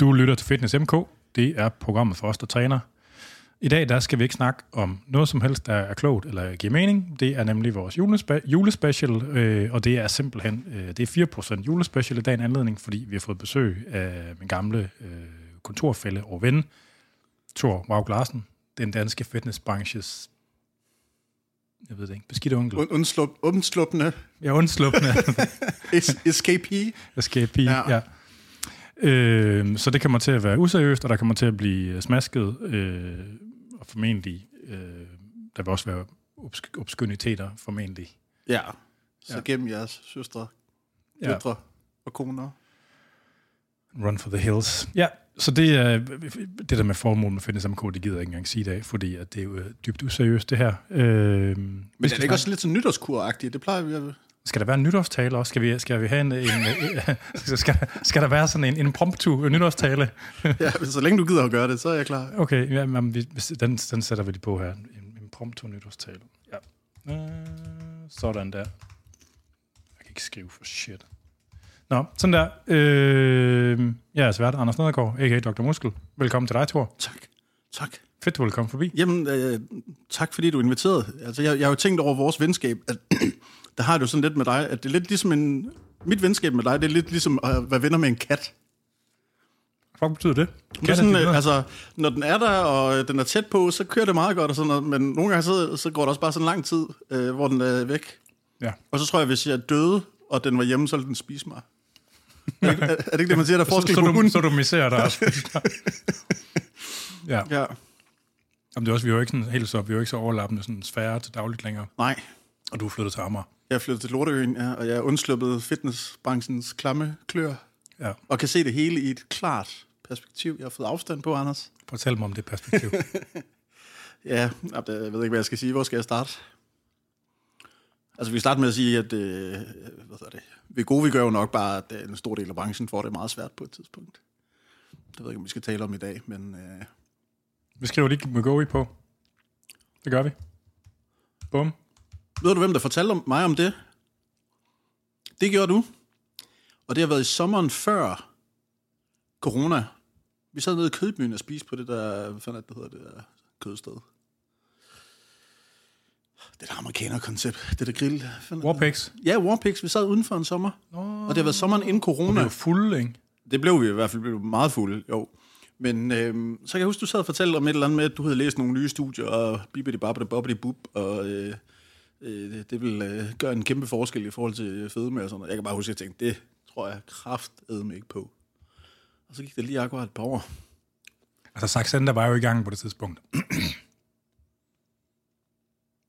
Du lytter til Fitness MK. Det er programmet for os, der træner. I dag der skal vi ikke snakke om noget som helst, der er klogt eller giver mening. Det er nemlig vores julespe- julespecial, øh, og det er simpelthen øh, det er 4% julespecial i dag en anledning, fordi vi har fået besøg af min gamle øh, kontorfælde og ven, Thor Waug Larsen, den danske fitnessbranches jeg ved det ikke, beskidte onkel. Und, undslup, undsluppende. Ja, undsluppende. Es, escapee. Escapee, ja. ja. Øh, så det kommer til at være useriøst, og der kommer til at blive smasket, øh, og formentlig, øh, der vil også være obsk- obskøniteter, formentlig. Ja, så ja. gennem jeres søstre, døtre ja. og koner. Run for the hills. Ja, så det er det der med formål med Fitness MK, det gider jeg ikke engang sige i dag, fordi at det er jo dybt useriøst, det her. Øh, Men er det ikke også lidt så nytårskur-agtigt? Det plejer vi at... Skal der være en nytårstale også? Skal vi, skal vi have en... en skal, skal der være sådan en, en promptu nytårstale? ja, så længe du gider at gøre det, så er jeg klar. Okay, ja, men vi, den, den sætter vi lige på her. En, en promptu nytårstale. Ja. Uh, sådan der. Jeg kan ikke skrive for shit. Nå, sådan der. Øh, jeg er svært Anders Nedergaard, a.k.a. Dr. Muskel. Velkommen til dig, Thor. Tak. Tak. Fedt, du vil komme forbi. Jamen, øh, tak fordi du inviterede. Altså, jeg, jeg har jo tænkt over vores venskab, at der har det jo sådan lidt med dig, at det er lidt ligesom en... Mit venskab med dig, det er lidt ligesom at være venner med en kat. Hvad betyder det? det er sådan, øh, altså, når den er der, og den er tæt på, så kører det meget godt og sådan noget, men nogle gange så, så går der også bare sådan lang tid, øh, hvor den er væk. Ja. Og så tror jeg, hvis jeg døde, og den var hjemme, så ville den spise mig. er, det, er, er det ikke det, man siger, der er forskel så, på så, hunden? så du misserer dig også. ja. Ja. Jamen, det er også, vi er jo ikke sådan, helt så, vi er jo ikke så overlappende sådan sfære til dagligt længere. Nej, Og du er flyttet til Amager. Jeg er flyttet til Lorteøen, ja, og jeg er undsluppet fitnessbranchens klamme klør, Ja. og kan se det hele i et klart perspektiv. Jeg har fået afstand på, Anders. Fortæl mig om det perspektiv. Ja, jeg ved ikke, hvad jeg skal sige. Hvor skal jeg starte? Altså, vi starter med at sige, at øh, hvad hedder det? ved gode, vi gør jo nok bare, at øh, en stor del af branchen får det meget svært på et tidspunkt. Det ved jeg ikke, om vi skal tale om i dag, men øh, vi skriver lige Mugovi på. Det gør vi. Bum. Ved du, hvem der fortalte mig om det? Det gjorde du. Og det har været i sommeren før corona. Vi sad nede i kødbyen og spiste på det der, hvad fanden er det, det hedder, det der kødsted. Det der amerikaner-koncept, det der grill. er det? Warpix. Ja, Warpix. Vi sad udenfor en sommer. Oh. Og det har været sommeren inden Det corona. er jo fulde, ikke? Det blev vi i hvert fald blev meget fulde, jo. Men øhm, så kan jeg huske, du sad og fortalte om et eller andet med, at du havde læst nogle nye studier, og bibidi babbidi bobbidi bub, og øh, øh, det vil øh, gøre en kæmpe forskel i forhold til fedme og sådan noget. Jeg kan bare huske, at jeg tænkte, det tror jeg kraftedeme ikke på. Og så gik det lige akkurat et par år. Altså, Saxenda var jo i gang på det tidspunkt.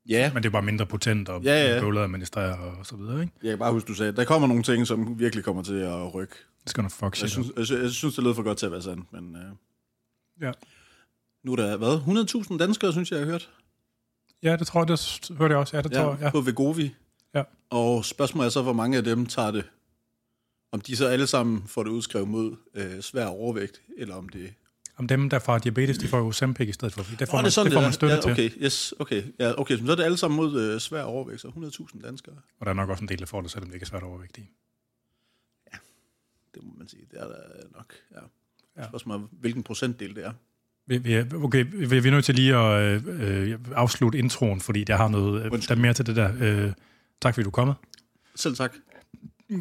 Ja, Men det var mindre potent og Ja, ja. bøvlet at administrere og så videre, ikke? jeg kan bare huske, du sagde, at der kommer nogle ting, som virkelig kommer til at rykke. Det skal nok fuck Jeg shit synes, up. jeg, synes- jeg synes, det lød for godt til at være sandt, men øh, Ja. nu er der, hvad, 100.000 danskere, synes jeg, jeg har hørt. Ja, det tror jeg, det hørte jeg også. Ja, det tror jeg, ja. på Vegovi. Ja. Og spørgsmålet er så, hvor mange af dem tager det. Om de så alle sammen får det udskrevet mod øh, svær overvægt, eller om det... Om dem, der får diabetes, de får jo Ozempic i stedet for. Det får, Åh, man, det får man støtte ja, til. okay, yes, okay, ja, okay. Så er det alle sammen mod øh, svær overvægt, så 100.000 danskere. Og der er nok også en del, der får det, selvom det ikke er svært overvægtige. Det må man sige, det er der nok, ja. Ja. ja. Spørgsmålet hvilken procentdel det er. Vi, okay, vi, er nødt til lige at øh, øh, afslutte introen, fordi der har noget, øh, der er mere til det der. Øh, tak fordi du er kommet. Selv tak.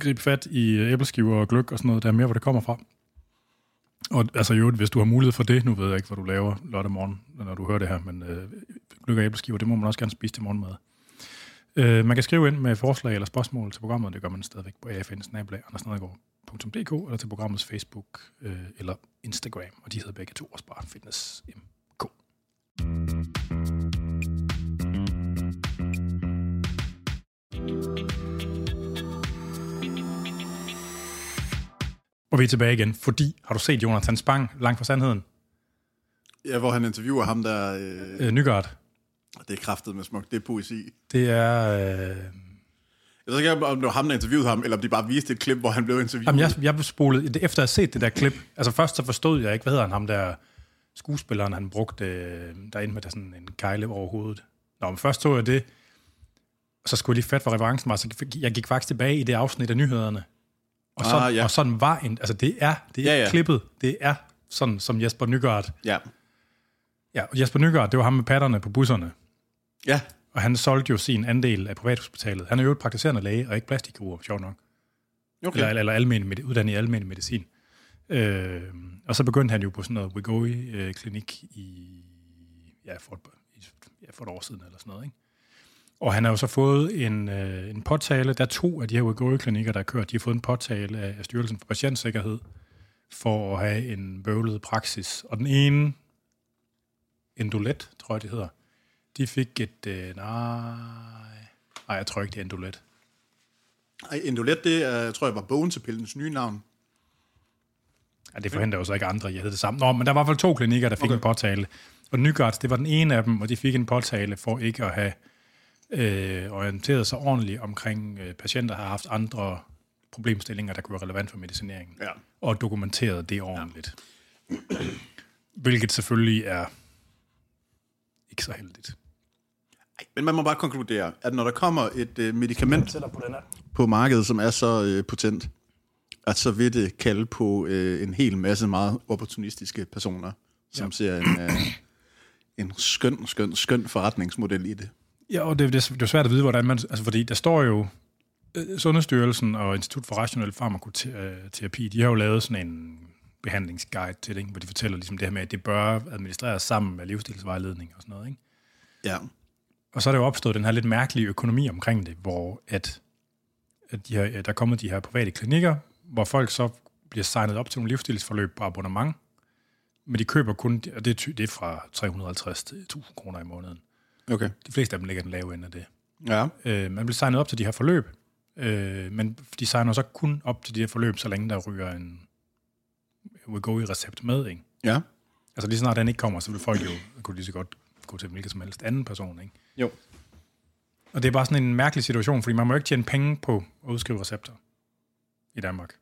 Grib fat i øh, æbleskiver og gløk og sådan noget. Der er mere, hvor det kommer fra. Og altså jo, hvis du har mulighed for det, nu ved jeg ikke, hvad du laver lørdag morgen, når du hører det her, men øh, gløk og æbleskiver, det må man også gerne spise til morgenmad. Øh, man kan skrive ind med forslag eller spørgsmål til programmet, det gør man stadigvæk på afn-andersnedergaard.dk eller til programmets Facebook øh, eller Instagram, og de hedder begge to også bare Fitness MK. Og vi er tilbage igen, fordi har du set Jonathan Spang langt fra sandheden? Ja, hvor han interviewer ham der... Øh, Øh, Nygaard. det er kraftet med smukt, det er poesi. Det er... Øh, Jeg ved ikke, om det var ham, der interviewede ham, eller om de bare viste et klip, hvor han blev interviewet. Jamen, jeg, jeg spolede, efter at have set det der klip, altså først så forstod jeg ikke, hvad hedder han, ham der skuespilleren, han brugte øh, derinde med der sådan en kejle over hovedet. Nå, men først tog jeg det, og så skulle jeg lige fat for referencen var, så jeg gik faktisk tilbage i det afsnit af nyhederne, Og sådan, Ah, ja. og sådan var en, altså det er, det er Ja, ja. klippet, det er sådan som Jesper Nygaard. Ja. Ja, og Jesper Nygaard, det var ham med patterne på busserne. Ja. Og han solgte jo sin andel af privathospitalet. Han er jo et praktiserende læge, og ikke plastikkirurg, sjovt nok. Okay. Eller, eller almen, med, uddannet i almen medicin. Øh, og så begyndte han jo på sådan noget Wigoi-klinik i, ja, for, et, i, ja, for et år siden eller sådan noget. Ikke? Og han har jo så fået en, øh, en påtale. Der er to af de her Wigoi-klinikker, der er kørt. De har fået en påtale af, af Styrelsen for Patientsikkerhed for at have en bøvlet praksis. Og den ene, Endolet, tror jeg det hedder, de fik et... Øh, nej, nej, jeg tror ikke, det er Endolet. Ej, Endolet, det er, tror jeg var bogen til pillens nye navn. Ja, det forhindrer jo så ikke andre, jeg hed det samme. Nå, men der var i hvert fald to klinikker, der fik okay. en påtale. Og Nygaards, det var den ene af dem, og de fik en påtale for ikke at have øh, orienteret sig ordentligt omkring øh, patienter, der har haft andre problemstillinger, der kunne være relevant for medicineringen. Ja. Og dokumenteret det ordentligt. Ja. Hvilket selvfølgelig er ikke så heldigt. Men man må bare konkludere, at når der kommer et øh, medicament på den her. på markedet, som er så øh, potent, at så vil det kalde på øh, en hel masse meget opportunistiske personer, som ja. ser en, øh, en skøn, skøn, skøn forretningsmodel i det. Ja, og det, det, er- det er svært at vide, hvordan man... Altså, fordi der står jo... øh, Sundhedsstyrelsen og Institut for Rationel Farmakoterapi, de har jo lavet sådan en behandlingsguide til det, ikke? hvor de fortæller ligesom det her med, at det bør administreres sammen med livsstilsvejledning og sådan noget. Ikke? Ja. Og så er der jo opstået den her lidt mærkelige økonomi omkring det, hvor at, at de her, der er kommet de her private klinikker, hvor folk så bliver signet op til nogle livsstilsforløb på abonnement, men de køber kun, og det er, det er fra 350 til 1000 kroner i måneden. Okay. De fleste af dem ligger den lave ende af det. Ja. Øh, man bliver signet op til de her forløb, øh, men de signer så kun op til de her forløb, så længe der ryger en Wegovy-recept med, ikke? Ja. Altså lige snart den ikke kommer, så vil folk jo kunne lige så godt gå til en hvilken som helst anden person, ikke? Jo. Og det er bare sådan en mærkelig situation, fordi man må jo ikke tjene penge på at udskrive recepter i Danmark.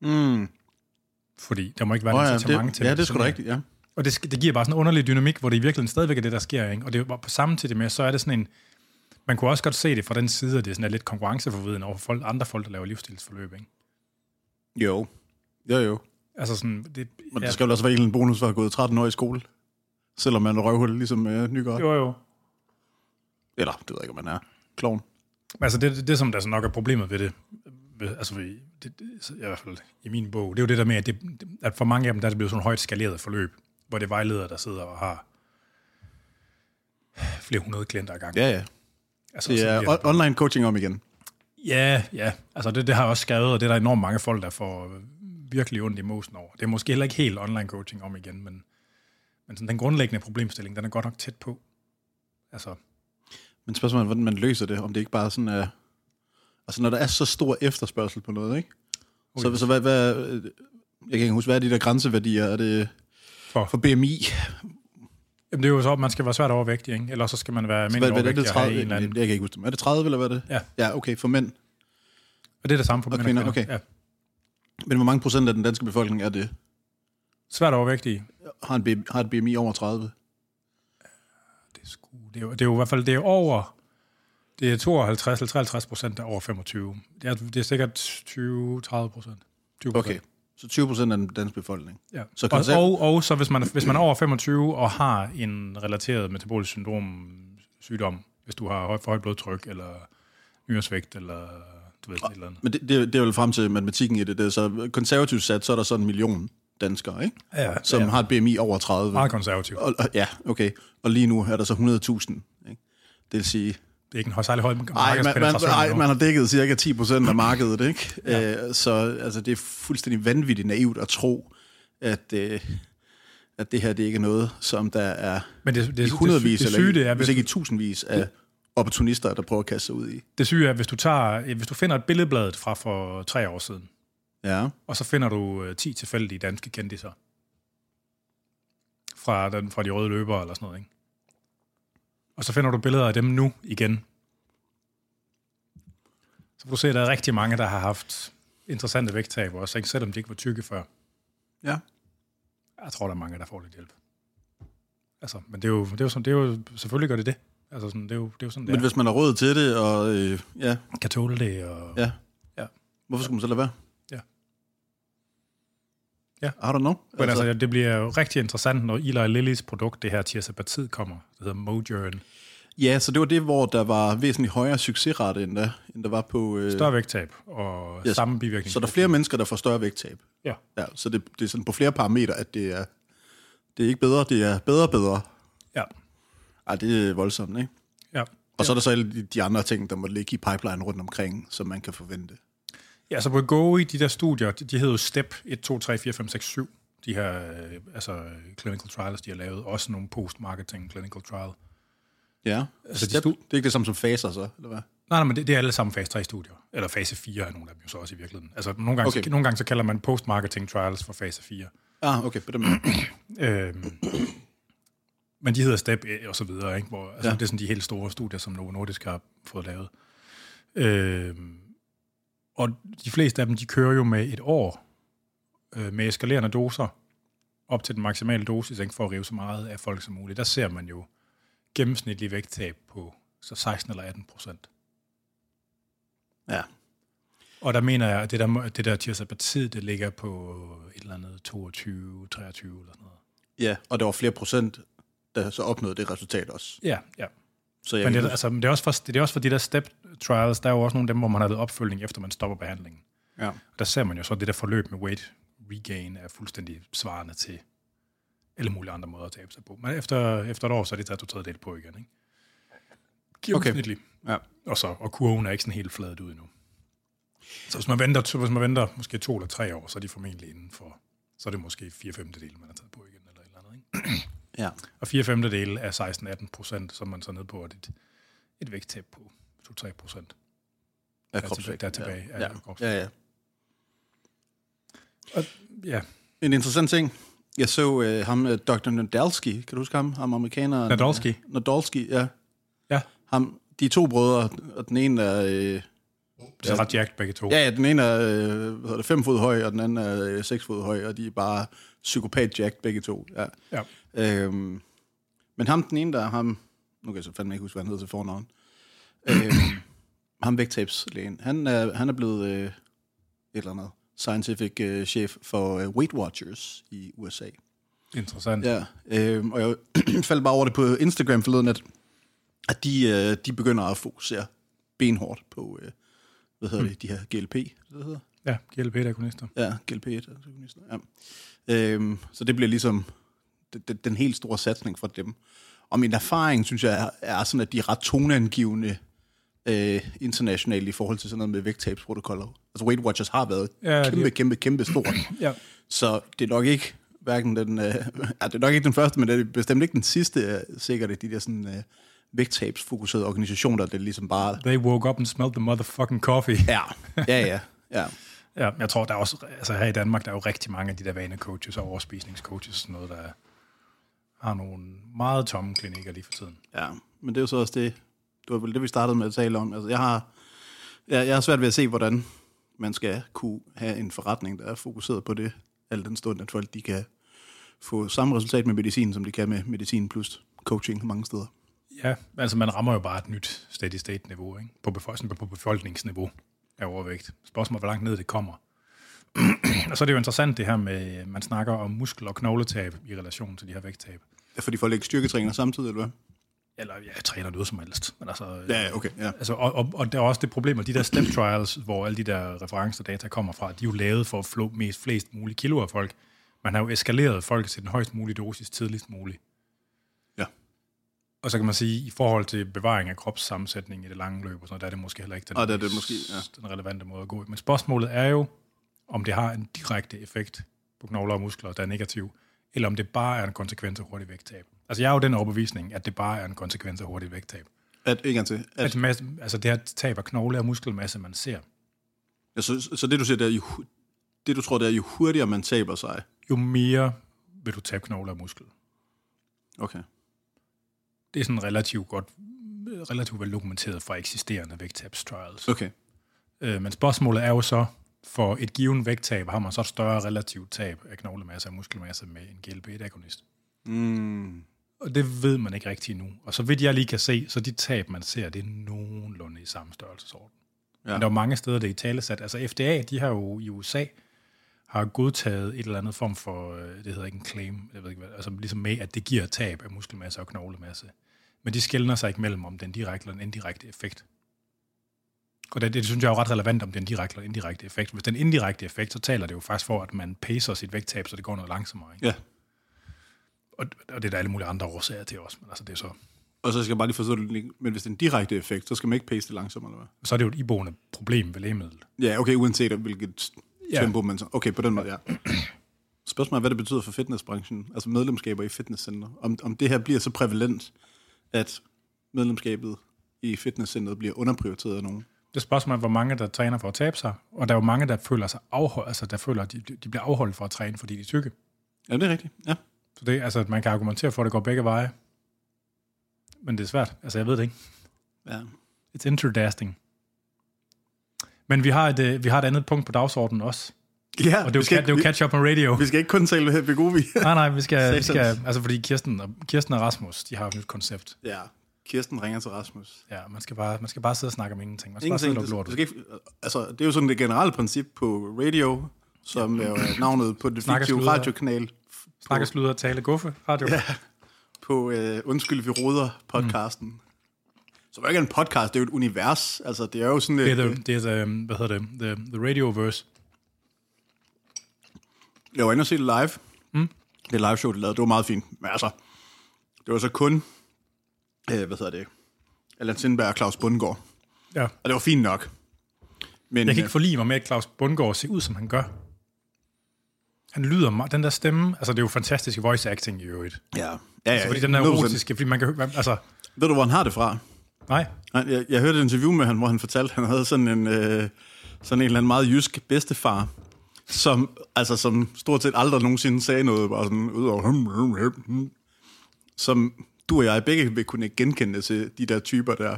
Mm. Fordi der må ikke være Oh, ja, incitament det, til ja, det er sgu rigtigt, ja. Og det, det giver bare sådan en underlig dynamik, hvor det i virkeligheden stadigvæk er det, der sker. Ikke? Og det jo bare på samtidig med, så er det sådan en... Man kunne også godt se det fra den side, at det er sådan er lidt konkurrenceforvidende over for folk, andre folk, der laver livsstilsforløb. Ikke? Jo. Jo, jo. Altså sådan... Det, Men der skal vel også være en bonus for at have gået 13 år i skole. Selvom man er røvhul, ligesom øh, Nygaard. jo, jo. Eller, det ved jeg ikke, om man er. Kloven. Men Altså det, det, det, som der så nok er problemet ved det, ved, altså ved, det, det, i hvert fald i min bog, det er jo det der med, at, det, at for mange af dem, der er det blevet sådan et højt skaleret forløb, hvor det er vejledere, der sidder og har flere hundrede klienter ad gang. Ja, ja. altså, Det er on- online coaching om igen. Ja, ja. Altså det, det har jeg også skrevet, og det er der enormt mange folk, der får virkelig ondt i mosen over. Det er måske heller ikke helt online coaching om igen, men, men sådan, den grundlæggende problemstilling, den er godt nok tæt på. Altså, Men spørgsmålet er, hvordan man løser det, om det ikke bare sådan er... Altså, når der er så stor efterspørgsel på noget, ikke? Så, så hvad, hvad... Jeg kan ikke huske, hvad er de der grænseværdier? Er det For- for BMI? jamen, det er jo så, at man skal være svært overvægtig, ikke? Eller så skal man være Hvad, almindelig hvad er det, overvægtig og have 30? en eller anden. jeg kan ikke huske det. Er det 30, eller hvad er det? Ja. Ja, okay, for mænd. Og det er det samme for Og mænd og kvinder, kvinder. okay. Ja. Men hvor mange procent af den danske befolkning er det? Svært overvægtige. Har, en BMI, har et BMI over 30? Det er, sgu, det, er jo, det er jo i hvert fald det er over... Det er 52 eller 53 procent, der er over 25. Det er, det er sikkert 20-30 procent. 20 Okay, så 20 procent af den danske befolkning. Ja. Så og, og, og så hvis man, hvis man er over 25 og har en relateret metabolisk syndrom sygdom, hvis du har højt, for højt blodtryk, eller nyresvægt, eller du ved, et eller andet. Men det, det, det er vel frem til matematikken i det. det er så konservativt sat, så er der så en million danskere, ikke? Ja, som ja. har et BMI over 30. Meget konservativt. Og, og, ja, okay. Og lige nu er der så 100.000. Ikke? Det vil sige... Det er ikke en særlig høj Ej, man, man, markedspenetration endnu. man har dækket cirka 10 procent af markedet, ikke? Ja. Øh, så altså, det er fuldstændig vanvittigt naivt at tro, at, øh, at det her det ikke er noget, som der er Men det, det, i hundredvis, det, det, det syge, det er, hvis hvis, ikke i tusindvis af opportunister, der prøver at kaste sig ud i. det syge er, hvis du, tager, hvis du finder et billedblad fra for tre år siden, Ja, og så finder du øh, 10 tilfældige danske kendiser fra, den, fra de røde løbere eller sådan noget, ikke? Og så finder du billeder af dem nu igen. Så kan du se, at der er rigtig mange, der har haft interessante vægttab også, ikke? selvom de ikke var tykke før. ja. Jeg tror, der er mange, der får lidt hjælp. Altså, men det er jo, det er jo, sådan, det er jo selvfølgelig gør det det. Altså, sådan, det, er jo, det er jo sådan, det Men er. hvis man har råd til det, og øh, ja, kan tåle det, og ja. Ja. Hvorfor skulle man så lade være? Ja. I don't know. Men altså, det bliver jo rigtig interessant, når Eli Lillys produkt, det her tirsapatid, kommer. Det hedder Mojern. Ja, så det var det, hvor der var væsentligt højere succesrate, end der, end der var på... Øh, Større vægttab og Ja, samme bivirkning. så der er flere mennesker, der får større vægttab. Ja. Ja, så det, det er sådan på flere parametre, at det er, det er ikke bedre, det er bedre bedre. Ja. Ej, det er voldsomt, ikke? Ja. Og så er der så alle de, de andre ting, der må ligge i pipeline rundt omkring, som man kan forvente. Ja, så på Go i de der studier, de, de hedder jo STEP 1, 2, 3, 4, 5, 6, 7. De her øh, altså, clinical trials, de har lavet. Også nogle post-marketing clinical trial. Ja, altså, de det, er ikke det samme som faser, så, eller hvad? Nej, nej, men det, det er alle sammen fase 3-studier. Eller fase 4 er nogle af dem jo så også i virkeligheden. Altså nogle gange, Okay. okay. nogle gange så kalder man post-marketing trials for fase 4. Ah, okay, på den måde. Øhm, men de hedder STEP og så videre, ikke? Hvor, altså, ja. det er sådan de helt store studier, som Novo Nordisk har fået lavet. Øhm, og de fleste af dem, de kører jo med et år øh, med eskalerende doser op til den maksimale dosis, ikke? for at rive så meget af folk som muligt. Der ser man jo gennemsnitlig vægttab på så 16 eller 18 procent. Ja. Og der mener jeg, at det der, det der tirsapatid, det ligger på et eller andet 22, 23 eller sådan noget. Ja, og der var flere procent, der så opnåede det resultat også. Ja, ja. Så jeg Men det, er- altså, det, er også for, det er også for de der step trials, der er jo også nogle af dem, hvor man har lavet opfølgning, efter man stopper behandlingen. ja. Der ser man jo så, at det der forløb med weight regain er fuldstændig svarende til alle mulige andre måder at tabe sig på. Men efter, efter et år, så er det taget to tredjedel på igen. Ikke? Gennemsnitligt. ja. Og, så, og kurven er ikke sådan helt fladet ud endnu. Så hvis man venter, så hvis man venter måske to eller tre år, så er de formentlig inden for, så er det måske 4 femtedele, man har taget på igen, eller et eller andet. Ikke? Ja. Og 4 femtedele af 16-18 procent, som man så ned på, et, et vægttab på 2-3 procent. Ja, er tilbage- der er tilbage Ja, af ja. kropsvægt. ja, ja. Og, ja, En interessant ting. Jeg så uh, ham, uh, Dr. Nadalski. Kan du huske ham? Ham amerikaner. Nadolski? Nadolski, ja. ja, Ham, de er to brødre, og den ene er... Øh, det er ret jacked begge to. ja, ja, den ene er øh, hvad hedder det, fem fod høj, og den anden er øh, seks fod høj, og de er bare psykopat jacked begge to. Ja. ja. Øhm, men ham, den ene, der er ham... Nu kan jeg så fandme ikke huske, hvad han hedder til fornavn. øhm, ham vægttabslægen. Han er, han er blevet øh, et eller andet scientific øh, chef for øh, Weight Watchers i USA. Interessant. Ja, øh, og jeg faldt bare over det på Instagram forleden, at, at de, øh, de begynder at fokusere benhårdt på, øh, hvad hedder det, de her GLP, det hedder? Ja, GLP-agonister. Ja, GLP-1-agonister, ja. Øhm, så det bliver ligesom den, den, helt store satsning for dem. Og min erfaring, synes jeg, er, er sådan, at de er ret toneangivende øh, internationalt i forhold til sådan noget med vægttabsprotokoller. Altså Weight Watchers har været Ja, ja, de- kæmpe, kæmpe, kæmpe stort. Ja. Så det er nok ikke hverken den, øh, ja, det er nok ikke den første, men det er bestemt ikke den sidste, øh, sikkert, at de der sådan, øh, vægttabsfokuserede organisationer, der ligesom bare... They woke up and smelled the motherfucking coffee. Ja, ja, ja. ja. Ja, jeg tror, der er også, altså her i Danmark, der er jo rigtig mange af de der vanecoaches og overspisningscoaches, sådan noget, der har nogle meget tomme klinikker lige for tiden. Ja, men det er jo så også det, det var vel det, vi startede med at tale om. Altså, jeg har, jeg, jeg har svært ved at se, hvordan man skal kunne have en forretning, der er fokuseret på det, al den stund, at folk de kan få samme resultat med medicin, som de kan med medicin plus coaching mange steder. Ja, altså man rammer jo bare et nyt steady state niveau, ikke? På, befolkning, på befolkningsniveau af overvægt. Spørgsmålet hvor langt ned det kommer. og så er det jo interessant det her med, man snakker om muskel- og knogletab i relation til de her vægttab. Ja, fordi folk ikke styrketræner samtidig, eller hvad? Eller ja, jeg træner noget som helst. Men altså, Ja, okay, ja. Altså, og, og, og der er også det problem, at de der step trials, hvor alle de der referencedata kommer fra, de er jo lavet for at flå mest, flest mulige kilo af folk. Man har jo eskaleret folk til den højst mulige dosis tidligst muligt. Og så kan man sige, i forhold til bevaring af kropssammensætning i det lange løb, og sådan, noget, der er det måske heller ikke den, Og der er det måske, ja. den relevante måde at gå. Men spørgsmålet er jo, om det har en direkte effekt på knogler og muskler, der er negativ, eller om det bare er en konsekvens af hurtig vægttab. Altså jeg er jo den overbevisning, at det bare er en konsekvens af hurtig vægttab. At, ikke til. At, At masse, altså det her tab af knogle og muskelmasse, man ser, ja, så, så det, du siger, det er, jo, det, du tror, det er, jo hurtigere man taber sig. jo mere vil du tabe knogle og muskel. Okay. Det er sådan relativt godt, relativt vel dokumenteret fra eksisterende vægttabstrials. Okay. Øh, men spørgsmålet er jo så, for et given vægttab har man så et større relativt tab af knoglemasse og muskelmasse med en GLP-1-agonist. Mm. Og det ved man ikke rigtig nu. Og så vidt jeg lige kan se, så de tab, man ser, det er nogenlunde i samme størrelsesorden. Ja. Men der er mange steder, det er i talesat. Altså FDA, de har jo i USA har godtaget et eller andet form for, øh, det hedder ikke en claim, jeg ved ikke hvad, altså ligesom med, at det giver tab af muskelmasse og knoglemasse. Men de skældner sig ikke mellem, om den direkte eller den indirekte effekt. Og det, det synes jeg er jo ret relevant, om den direkte eller indirekte effekt. Hvis den indirekte effekt, så taler det jo faktisk for, at man pacer sit vægttab, så det går noget langsommere. Ikke? Ja. Og, og det er der alle mulige andre årsager til også, men altså det er så... Og så skal jeg bare lige forstå det, men hvis det er en direkte effekt, så skal man ikke pace det langsommere, eller hvad? Så er det jo et iboende problem ved lægemidlet. Ja, okay, uanset hvilket Ja. tempo man så... Okay, på den måde, ja. Spørgsmålet er, hvad det betyder for fitnessbranchen, altså medlemskaber i fitnesscenter. Om, om det her bliver så prævalent, at medlemskabet i fitnesscenteret bliver underprioriteret af nogen. Det spørgsmål er, hvor mange der træner for at tabe sig, og der er jo mange, der føler sig afholdt, altså der føler, at de, de bliver afholdt for at træne, fordi de er tykke. Ja, det er rigtigt. Ja. Så det, altså, at man kan argumentere for, at det går begge veje. Men det er svært. Altså, jeg ved det ikke. ja. It's interesting. Men vi har, et, øh, vi har et andet punkt på dagsordenen også. Ja, Og det er jo, skal det er jo catch up on radio. vi, skal ikke kun tale med Begovi. Nej, nej, vi skal, vi skal altså fordi Kirsten og, Kirsten og Rasmus, de har et nyt koncept. ja, Kirsten ringer til Rasmus. Ja, man skal bare, man skal bare sidde og snakke om ingenting. Man skal Ingenting. bare sidde og det, lukke skal ikke, altså, det er jo sådan det generelle princip på radio, som er navnet på det fiktive radiokanal Snakke, sluder, tale, guffe, radio. Ja. på uh, Undskyld, vi roder podcasten. Mm. Som er ikke en podcast, det er jo et univers. Altså, det er jo sådan Det et... er, the, det er the, hvad hedder det, the, the radioverse. Jeg var inde og se det live. Mm. Det live show, de lavede, det var meget fint. Men altså, det var så kun, øh, hvad hedder det, Allan Sindberg og Claus Bundgaard. Ja. Og det var fint nok. Men, Jeg kan ikke øh, forlige mig med, at Claus Bundgaard ser ud, som han gør. Han lyder meget, den der stemme, altså det er jo fantastisk voice acting i øvrigt. Ja, ja, ja. Altså, fordi den er 100%. erotiske, fordi man kan høre, altså, Ved du, hvor han har det fra? Nej, Nej, Jeg, jeg hørte et interview med ham, hvor han fortalte, at han havde sådan en, øh, sådan en eller anden meget jysk bedstefar, som, altså, som stort set aldrig nogensinde sagde noget, bare sådan ud over, som du og jeg begge vil kunne genkende til de der typer der.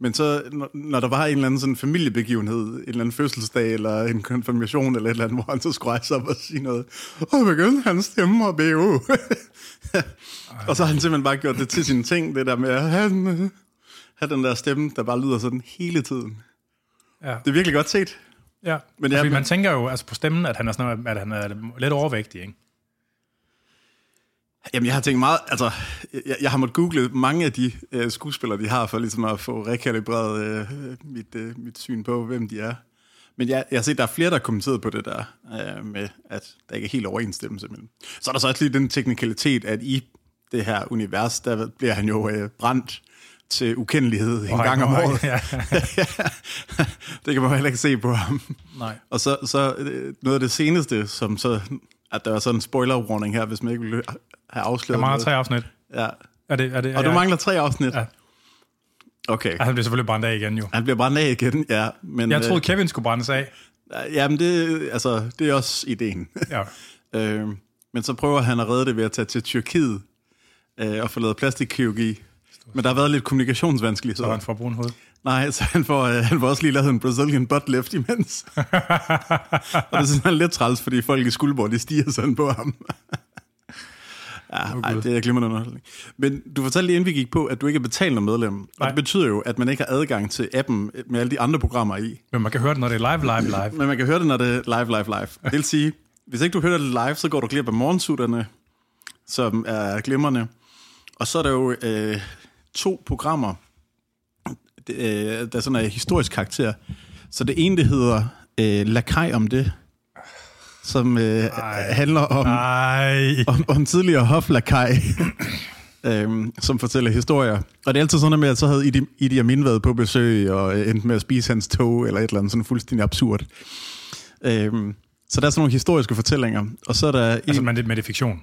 Men så, når, når der var en eller anden sådan familiebegivenhed, en eller anden fødselsdag, eller en konfirmation, eller et eller andet, hvor han så skulle rejse op og sige noget, og begyndte han stemme og BO. og så har han simpelthen bare gjort det til sine ting, det der med at han, øh, have den der stemme, der bare lyder sådan hele tiden. ja. Det er virkelig godt set. ja. Men Men jeg- fordi man tænker jo altså på stemmen, at han er, sådan, at han er lidt overvægtig, ikke? Jamen, jeg har tænkt meget, altså, jeg, jeg har måttet google mange af de øh, skuespillere, de har, for ligesom at få rekalibreret øh, mit, øh, mit syn på, hvem de er. Men jeg, jeg har set, der er flere, der har kommenteret på det der, øh, med at der ikke er helt overensstemmelse mellem. Så er der så også lige den teknikalitet, at i det her univers, der bliver han jo øh, brændt til ukendelighed en Og gang om året. Ja. det kan man heller ikke se på ham. Nej. Og så, så øh, noget af det seneste, som så, at der var sådan en spoiler warning her, hvis man ikke ville have Der afsløret mangler noget. tre afsnit. Ja. Er det, er det, Og du mangler tre afsnit? Ja. Okay. Ja, han bliver selvfølgelig brændt af igen, jo. Han bliver brændt af igen, ja. Men, Jeg troede, Kevin skulle brændes af. Øh, jamen, det, altså, det er også ideen. Ja. øh, men så prøver han at redde det ved at tage til Tyrkiet øh, og få lavet plastikkirurgi. Men der har været lidt Så kommunikationsvanskeligheder. han får brun hoved. Nej, så han får, øh, han får også lige lavet en Brazilian butt lift imens. og det er sådan lidt træls, fordi folk i Skuldborg, de stiger sådan på ham. ja, ej, det er glimrende underholdning. Men du fortalte lige, inden vi gik på, at du ikke er betalende medlem. Nej. Og det betyder jo, at man ikke har adgang til appen med alle de andre programmer i. Men man kan høre det, når det er live, live, live. Men man kan høre det, når det er live, live, live. Det vil sige, hvis ikke du hører det live, så går du glip af morgensutterne, som er glimrende. Og så er der jo øh, to programmer, øh, der sådan er historisk karakter. Så det ene, det hedder øh, Lakaj om det, som øh, handler om, Nej. om, om tidligere hoflakaj, øhm, som fortæller historier. Og det er altid sådan noget med, at så havde Idi, Idi Amin været på besøg, og øh, endte med at spise hans tog, eller et eller andet sådan fuldstændig absurd. Øhm, så der er sådan nogle historiske fortællinger. Og så er der... Altså, en, men det, men det er fiktion.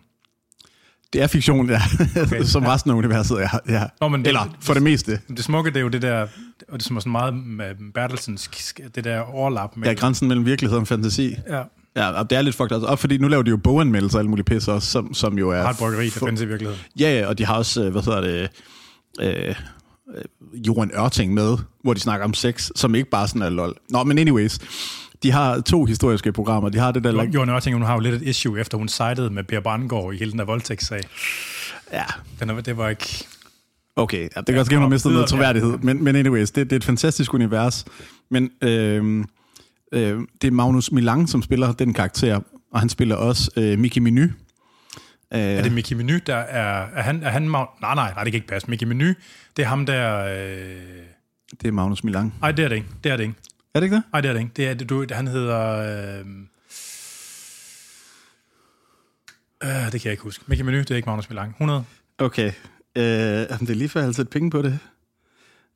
Det er fiktion, ja, Okay, som resten af universet er. Ja. Nå, men det- eller for det meste. Det smukke, det er jo det der, og det som er sådan meget med Bertelsens, det der overlap med... Ja, grænsen mellem virkelighed og fantasi. ja. Ja, og det er lidt fucked altså. Og fordi nu laver de jo boganmeldelser og alle mulige pisse også, som, som jo er... Har et bryggeri, der findes i virkeligheden. Ja, ja, og de har også, øh, hvad hedder det, øh, øh, Johan Ørting med, hvor de snakker om sex, som ikke bare sådan er lol. Nå, men anyways, de har to historiske programmer. De har det der... Jo, Jørgen Ørting, hun har jo lidt et issue, efter hun sejtede med Per Brandgaard i hele den der voldtægtssag. Ja, Den er, det var ikke... Okay, ja, det kan også give mig mistet noget troværdighed, men, men anyways, det, det er et fantastisk univers. Men øh, øh, det er Magnus Milang, som spiller den karakter, og han spiller også øh, Mickey Menu. Er det Mickey Menu, der er... Er han... Er han nej, nej, nej, det kan ikke passe. Mickey Menu, det er ham der... Øh... Det er Magnus Milang. Nej, det er det ikke. Det er det ikke. Er det ikke det? Nej, det er det ikke. Det er, det, du, han hedder... Øh... Øh, det kan jeg ikke huske. Mickey Menu, det er ikke Magnus Milang. 100. Okay. Øh, det er lige før, jeg har sat penge på det.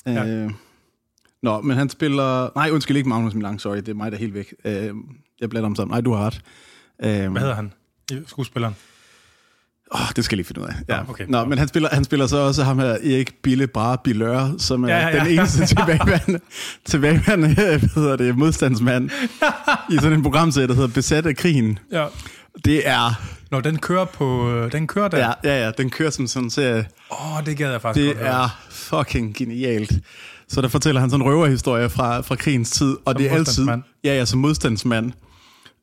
Øh, Ja. Nå, men han spiller... Nej, undskyld, ikke Magnus Milang, sorry. Det er mig, der er helt væk. Øh, jeg blander om sammen. Nej, du har ret. Øh, Hvad hedder han? Skuespilleren. Åh, det skal jeg lige finde ud af. Ja. Nå, okay. Nå, men han spiller, han spiller så også ham her, Erik Bille Bra Billør, som er Ja, ja, ja. den eneste tilbageværende, tilbageværende hvad hedder det, modstandsmand i sådan en programserie, der hedder Besat af krigen. Ja. Det er... Når den kører på... øh, Den kører der. Ja, ja, ja, den kører som sådan en serie. Åh, oh, det gad jeg faktisk Det godt høre. er fucking genialt. Så der fortæller han sådan en røverhistorie fra, fra krigens tid, og Som det er altid... Ja, ja, som modstandsmand.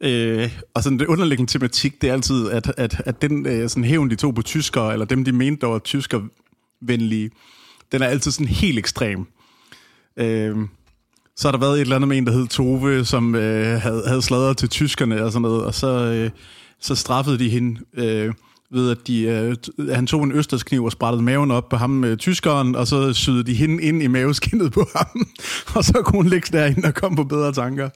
Øh, og sådan det underliggende tematik, det er altid, at, at, at den øh, sådan hævn, de tog på tyskere, eller dem, de mente, der var tyskervenlige, den er altid sådan helt ekstrem. Øh, så har der været et eller andet med en, der hed Tove, som øh, havde, havde sladret til tyskerne og sådan noget, og så, øh, så straffede de hende øh, ved, at de, øh, han tog en østerskniv og sprættede maven op på ham, øh, tyskeren, og så syede de hende ind i maveskindet på ham, og så kunne hun ligge derinde og komme på bedre tanker.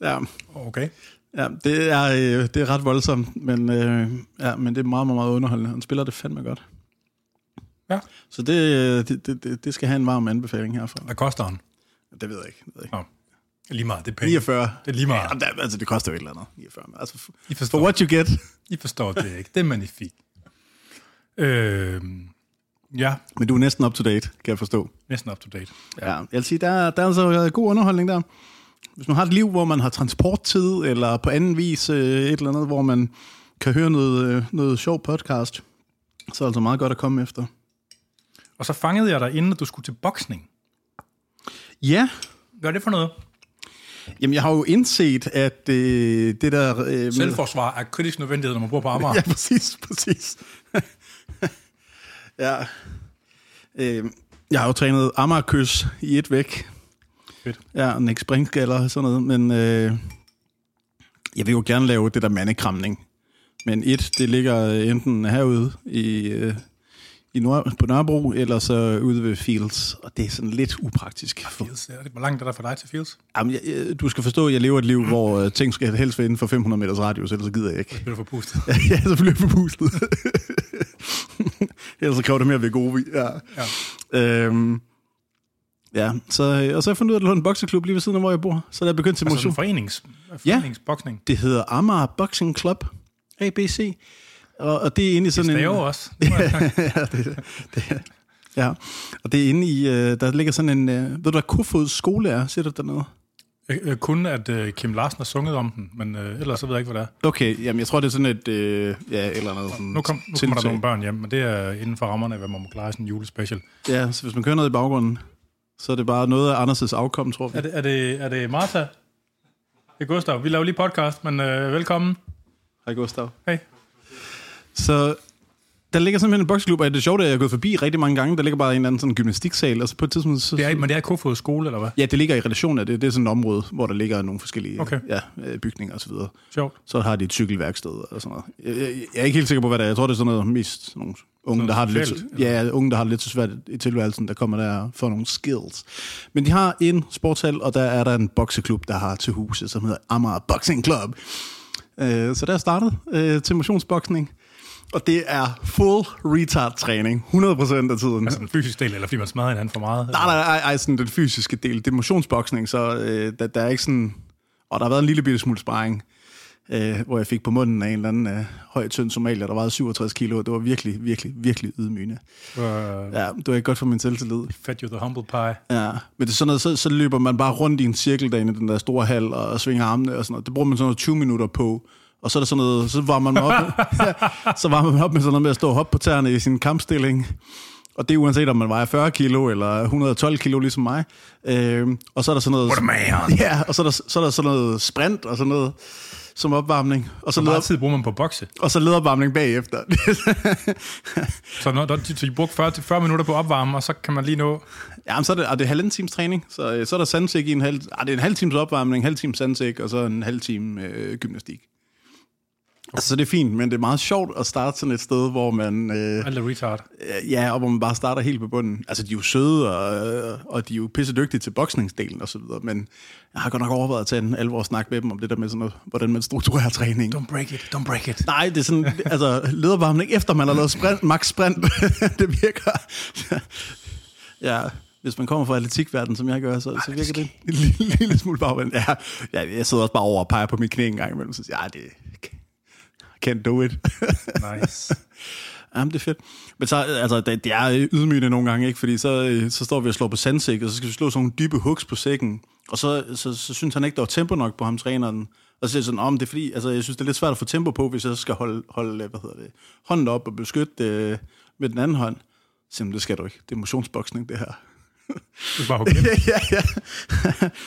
Ja, Okay ja det, er, øh, det er ret voldsomt, men, øh, ja, men det er meget, meget, meget underholdende. Han spiller det fandme godt. Ja. Så det, øh, det, det- det, skal have en varm anbefaling herfra. Hvad koster han? Det ved jeg ikke. Det ved jeg ikke. Nå. Lige meget, det er penge. 49. Det er lige meget. Ja, der, altså, det koster jo et eller andet. 49. Men Altså, for, I forstår, for what you get. I forstår det ikke. Det er magnifikt. Øh, ja, Men du er næsten up to date, kan jeg forstå. næsten up to date. Ja, jeg vil sige, der, er- der er altså god underholdning der. Hvis man har et liv, hvor man har transporttid, eller på anden vis øh, et eller andet, hvor man kan høre noget, øh, noget sjov podcast, så er det altså meget godt at komme efter. Og så fangede jeg dig, inden du skulle til boksning. Ja, Hvad er det for noget? jamen jeg har jo indset, at øh, det der... Øh, Selvforsvar er kritisk nødvendighed, når man bor på Amager. Ja, præcis, præcis. ja. Øh, jeg har jo trænet Amagerkys i et væk. Fedt. Ja, Nick Springskaller og sådan noget, men øh, jeg vil jo gerne lave det der mandekramning. Men et, det ligger øh, enten herude i, øh, i Nør- på Nørrebro, eller så ude ved Fields, og det er sådan lidt upraktisk. For, Fields, det, hvor langt er der for dig til Fields? jamen, jeg, du skal forstå, at jeg lever et liv, hvor øh, ting skal helst være inden for 500 meters radius, ellers så gider jeg ikke. Bliver du forpustet? ja, så bliver jeg forpustet. ellers så kræver det mere ved gode ja. Ja. Øhm, ja, så, øh, og så har jeg fundet ud af, at der lå en bokseklub lige ved siden af, hvor jeg bor. Så der er jeg begyndt til Altså motion. en forenings, foreningsboksning. Det hedder Amager Boxing Club, ABC. Og, og det er inde i sådan Det en... er også. Det ja, det, det, ja, og det er inde i... Øh, der ligger sådan en... Øh, ved du, hvad Kofods skole er? Siger du dernede? Øh, Kun at øh, Kim Larsen har sunget om den, men øh, ellers så ved jeg ikke, hvad det er. Okay, jamen jeg tror, det er sådan et... Øh, ja, eller andet sådan Nu, kom, nu kommer der nogle børn hjem, men det er inden for rammerne hvad man må klare i sådan en julespecial. Ja, så hvis man kører noget i baggrunden, så er det bare noget af Anders' afkom, tror vi. Er det, er det, er det Martha? Det er Gustav. Vi laver lige podcast, men øh, velkommen. Hej Gustav. Hej. Så der ligger simpelthen en bokseklub, og det er sjovt, at jeg er gået forbi rigtig mange gange. Der ligger bare en eller anden sådan gymnastiksal, og så på et tidspunkt... Så, Det er, men det er Kofod skole, eller hvad? Ja, det ligger i relation af det. Det er sådan et område, hvor der ligger nogle forskellige Okay. ja, øh, bygninger osv. Så, Sjovt. så har de et cykelværksted og sådan noget. Jeg, jeg, jeg er ikke helt sikker på, hvad det er. Jeg tror, det er sådan noget mest sådan nogle unge, der har det lidt, ja, unge, der har det lidt så svært i tilværelsen, der kommer der for nogle skills. Men de har en sportshal, og der er der en bokseklub, der har til huset, som hedder Amager Boxing Club. Øh, så der er startet øh, til motionsboksning. Og det er full retard træning, 100% af tiden. Altså en fysisk del, eller fordi man smadrer hinanden for meget? Nej, nej, nej, nej, sådan den fysiske del. Det er motionsboksning, så øh, der, der er ikke sådan... Og der har været en lille bitte smule sparring, øh, hvor jeg fik på munden af en eller anden øh, høj, tynd somalier, der vejede 67 kilo. Det var virkelig, virkelig, virkelig ydmygende. Øh, Ja, det var ikke godt for min selvtillid. fed you the humble pie. Ja, men det er sådan noget, så, så løber man bare rundt i en cirkel derinde i den der store hal og, og svinger armene og sådan noget. Det bruger man sådan noget 20 minutter på. Og så er der sådan noget, så varmer man op, ja, så varmer man op med sådan noget med at stå og hoppe på tæerne i sin kampstilling. Og det er uanset om man vejer 40 kilo eller 112 kilo ligesom mig. Øhm, og så er der sådan noget... What a man. Ja, og så er der, så er der sådan noget sprint og sådan noget. Som opvarmning, og så, Hvor meget tid bruger man på bokse? og så lederopvarmning bagefter. Så, når, så I brugte 40, til 40 minutter på opvarme, og så kan man lige nå... Jamen, så er det, er det halvanden times træning, så, øh, så er der sandsæk i en halv... Ah, det er en halv times opvarmning, en halv time sandsæk, og så en halv time øh, gymnastik. Altså, så det er fint, men det er meget sjovt at starte sådan et sted, hvor man... Øh, Alt er retard. Øh, Ja, og hvor man bare starter helt på bunden. Altså, de er jo søde, og, øh, og de er jo pisse dygtige til boksningsdelen og så videre, men jeg har godt nok overvejet at tage en alvor snak med dem om det der med sådan noget, hvordan man strukturerer træning. Don't break it, don't break it. Nej, det er sådan, altså, ledervarmning efter man har lavet sprint, max sprint, det virker. ja, hvis man kommer fra atletikverdenen, som jeg gør, så, så virker det en lille, lille smule bagvendt. Ja, ja, jeg sidder også bare over og peger på mit knæ en gang imellem, så siger jeg, ja, det can't do it. Nice. Jamen, det er fedt. Men så, altså, det, det er ydmygende nogle gange, ikke? Fordi så, øh, så står vi og slår på sandsæk, og så skal vi slå sådan nogle dybe hooks på sækken. Og så, så, så synes han ikke, der var tempo nok på ham, træneren. Og så siger sådan, om det er fordi, altså, jeg synes, det er lidt svært at få tempo på, hvis jeg skal holde, holde hvad hedder det, hånden op og beskytte øh, med den anden hånd. Så det skal du ikke. Det er motionsboksning, det her. Du bare ind. ja, ja.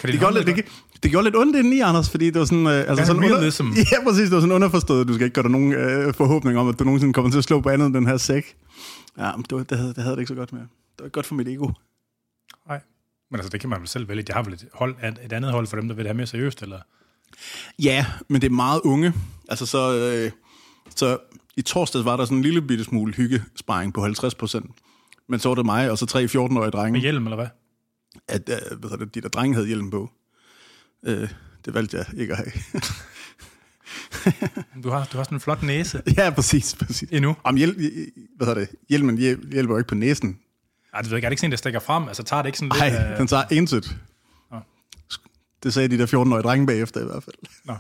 Kan det, gjorde lidt, det, det gjorde lidt ondt indeni, Anders, fordi det var sådan... Øh, altså Ja, sådan realism. ja, præcis. Det var sådan underforstået. Du skal ikke gøre dig nogen øh, forhåbning om, at du nogensinde kommer til at slå på andet end den her sæk. Ja, men det, var, det, havde, det havde det ikke så godt med. Det var godt for mit ego. Nej. Men altså, det kan man vel selv vælge. Jeg har vel et, hold, et andet hold for dem, der vil have mere seriøst, eller? Ja, men det er meget unge. Altså så... Øh, så i torsdags var der sådan en lille bitte smule hyggesparing på 50 procent. Men så var det mig og så tre 14-årige drenge. Med hjelm, eller hvad? At, øh, hvad det, de der drenge havde hjelm på. Øh, det valgte jeg ikke at have. Du har, du har sådan en flot næse ja, præcis, præcis. endnu. Om hjel, hvad hedder det? Hjelmen hjæl- hjælper jo ikke på næsen. Ej, det ved jeg ikke. Er det ikke sådan, der stikker frem? Altså, tager det ikke sådan lidt... Nej, øh, den tager intet. Nå. Det sagde de der 14-årige drenge bagefter i hvert fald. Nå.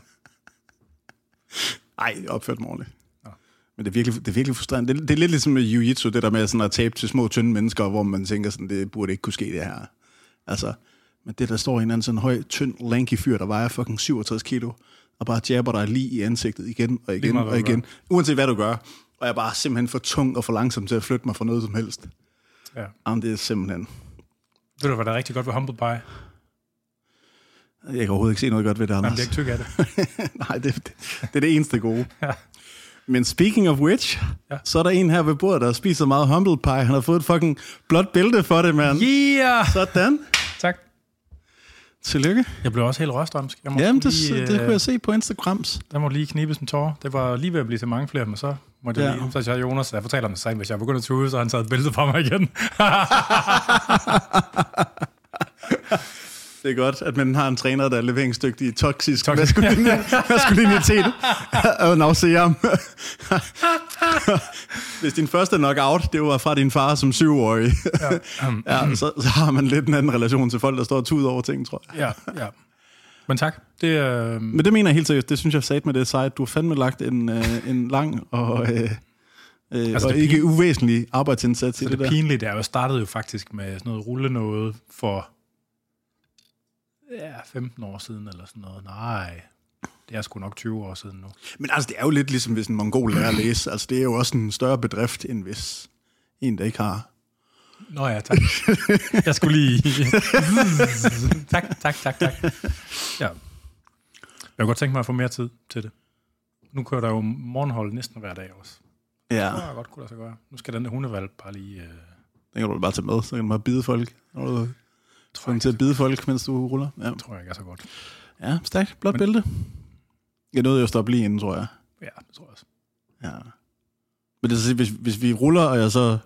Nej, jeg opførte mig ordentligt. Nå. Men det er virkelig, det er virkelig frustrerende. Det, er- det er lidt ligesom med jiu-jitsu, det der med sådan at tabe til små, tynde mennesker, hvor man tænker sådan, det burde ikke kunne ske det her. Altså, men det der står en eller anden sådan høj, tynd, lanky fyr, der vejer fucking 67 kilo, og bare jabber dig lige i ansigtet igen og igen meget, og igen, uanset hvad du gør. Og jeg er bare simpelthen for tung og for langsom til at flytte mig fra noget som helst. Ja. Jamen, det er simpelthen... Ved du, hvad der er rigtig godt ved humble pie? Jeg kan overhovedet ikke se noget godt ved det, Anders. bliver ikke tyk af det. Nej, det, det, det er det eneste gode. Ja. Men speaking of which, ja. så er der en her ved bordet, der spiser meget humble pie. Han har fået et fucking blåt bælte for det, mand. Yeah! Sådan. Tillykke. Jeg blev også helt røstrømsk. Jeg Jamen, det, lige, det kunne øh, jeg se på Instagrams. Der må lige knibes en tår. Det var lige ved at blive til mange flere, men så måtte jeg Ja. lige... Så jeg Jonas, jeg fortalte det sagde, hvis jeg begynder at tude, så han taget billedet fra mig igen. Det er godt, at man har en træner, der er leveringsdygtig i toksisk, maskulin- maskulinitet. Og nå, se ham. Hvis din første knockout, det var fra din far som syvårig, ja. Um, ja, så, så har man lidt en anden relation til folk, der står og tuder over ting, tror jeg. ja, ja. Men tak. Det, øh, Men det mener jeg helt seriøst. Det synes jeg sat med det sejt. Du har fandme lagt en, øh, en lang og, øh, øh, Altså, altså, og det ikke uvæsentlig arbejdsindsats i så det, det der. pinlige, det er jo, jeg startede jo faktisk med sådan noget rulle noget for ja, 15 år siden eller sådan noget. Nej, det er sgu nok 20 år siden nu. Men altså, det er jo lidt ligesom, hvis en mongol lærer at læse. Altså, det er jo også en større bedrift, end hvis en, der ikke har. Nå ja, tak. Jeg skulle lige... tak, tak, tak, tak. Ja. Jeg kunne godt tænke mig at få mere tid til det. Nu kører der jo morgenhold næsten hver dag også. Ja, Det jeg godt kunne lade sig gøre. Nu skal den der hundevalg bare lige... Øh, den kan du bare tage med. Så kan du bare bide folk. Og du tror, få den jeg, til at bide folk, mens du ruller. Ja, tror jeg ikke er så godt. ja stærkt. Blåt Men- bælte. Jeg nåede jo at stoppe lige inden, tror jeg. Ja, det tror jeg også. Ja. Men det er så, hvis, hvis vi ruller, og jeg så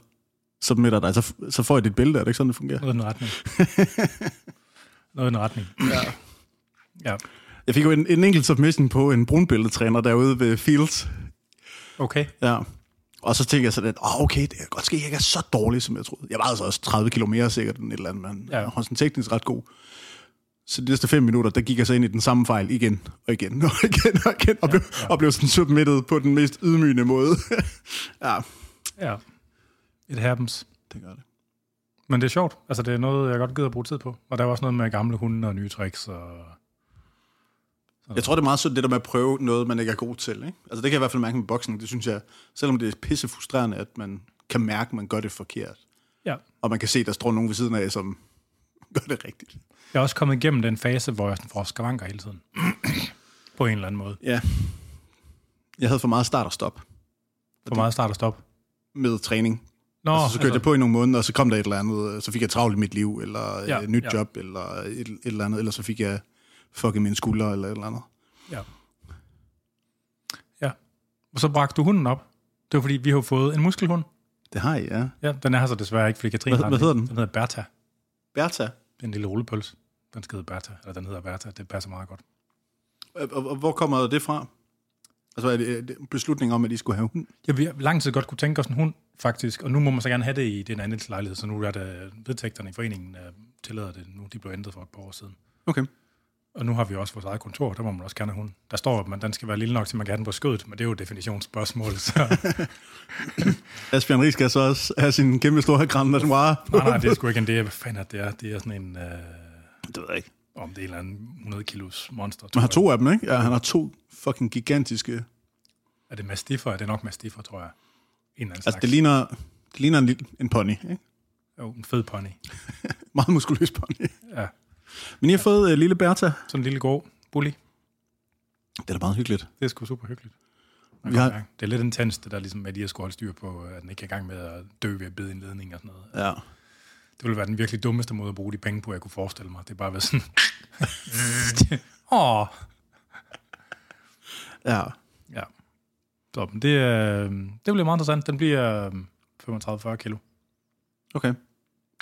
submitter dig, så, så får jeg dit bælte. Er det ikke sådan, det fungerer? Noget i den retning. Noget i den retning. Ja. Ja. Jeg fik jo en, en enkelt submission på en brunbæltetræner derude ved Fields. Okay. Ja. Og så tænkte jeg sådan, at oh, okay, det kan godt ske, at jeg ikke er så dårlig, som jeg troede. Jeg var altså også 30 kilo mere sikkert end et eller andet, men Ja. ja. jeg var sådan teknisk ret god. Så de næste fem minutter, der gik jeg så ind i den samme fejl igen og igen og igen og igen, og blev, ja. og blev sådan submittet på den mest ydmygende måde. ja, Ja. It happens. det gør det. Men det er sjovt. Altså, det er noget, jeg godt gider at bruge tid på. Og der er også noget med gamle hunde og nye tricks. Og... Jeg tror, det er meget sundt, det der med at prøve noget, man ikke er god til. Ikke? Altså, det kan jeg i hvert fald mærke med boksning. Det synes jeg, selvom det er pisse frustrerende, at man kan mærke, at man gør det forkert. Ja. Og man kan se, at der står nogen ved siden af, som gør det rigtigt. Jeg er også kommet igennem den fase, hvor jeg får skavanker hele tiden. på en eller anden måde. Ja. Jeg havde for meget start og stop For meget start og stop. med træning. Nå, altså, så kørte jeg på i nogle måneder, og så kom der et eller andet, så fik jeg travlt i mit liv, eller Ja, et nyt ja. ja. job, eller et, et eller andet, eller så fik jeg fucket mine skuldre, eller et eller andet. Ja. Ja. Og så bragte du hunden op. Det var fordi, vi har fået en muskelhund. Det har jeg, ja. Ja, den er her så desværre ikke, fordi Katrine Hvad- har hvad hedder den? Den hedder Bertha. Bertha. Det er en lille rullepøls. Den skal hedde Bertha, eller den hedder Bertha. Det passer meget godt. Og, og, og hvor kommer det fra? Altså, er det, er det beslutningen om, at de skulle have hund? Ja, vi har lang tid godt kunne tænke os en hund, faktisk. Og nu må man så gerne have det i den anden lejlighed, så nu er det vedtægterne i foreningen uh, tillader det nu. De blev ændret for et par år siden. Okay. Og nu har vi også vores eget kontor, der må man også gerne have hund. Der står, at man, den skal være lille nok, til man kan have den på skødet, men det er jo et definitionsspørgsmål. Så Asbjørn Ries skal så også have sin kæmpe store Grand Noir. nej, nej, det er sgu ikke en det. Hvad fanden er det? Er? Det er sådan en, uh, Det ved jeg ikke. om det er en eller anden 100 kilos monster. Man har to af dem, ikke? Ja, han har to fucking gigantiske... Er det mastiffer? Er det nok mastiffer, tror jeg. En eller anden Altså, slags. det ligner, det ligner en, en pony, ikke? Jo, en fed pony. Meget muskuløs pony. Ja. Men I har fået uh, lille Bertha. Sådan en lille grå bully. Det er da meget hyggeligt. Det er sgu super hyggeligt. Vi har- Det er lidt intens, det der ligesom, at de har skulle holde styr på, at den ikke er i gang med at dø ved at bide en ledning og sådan noget. Ja. Det ville være den virkelig dummeste måde at bruge de penge på, jeg kunne forestille mig. Det er bare ved sådan... Åh, Ja. ja. Så det, er, det bliver meget interessant. Den bliver øh, 35-40 kilo. Okay.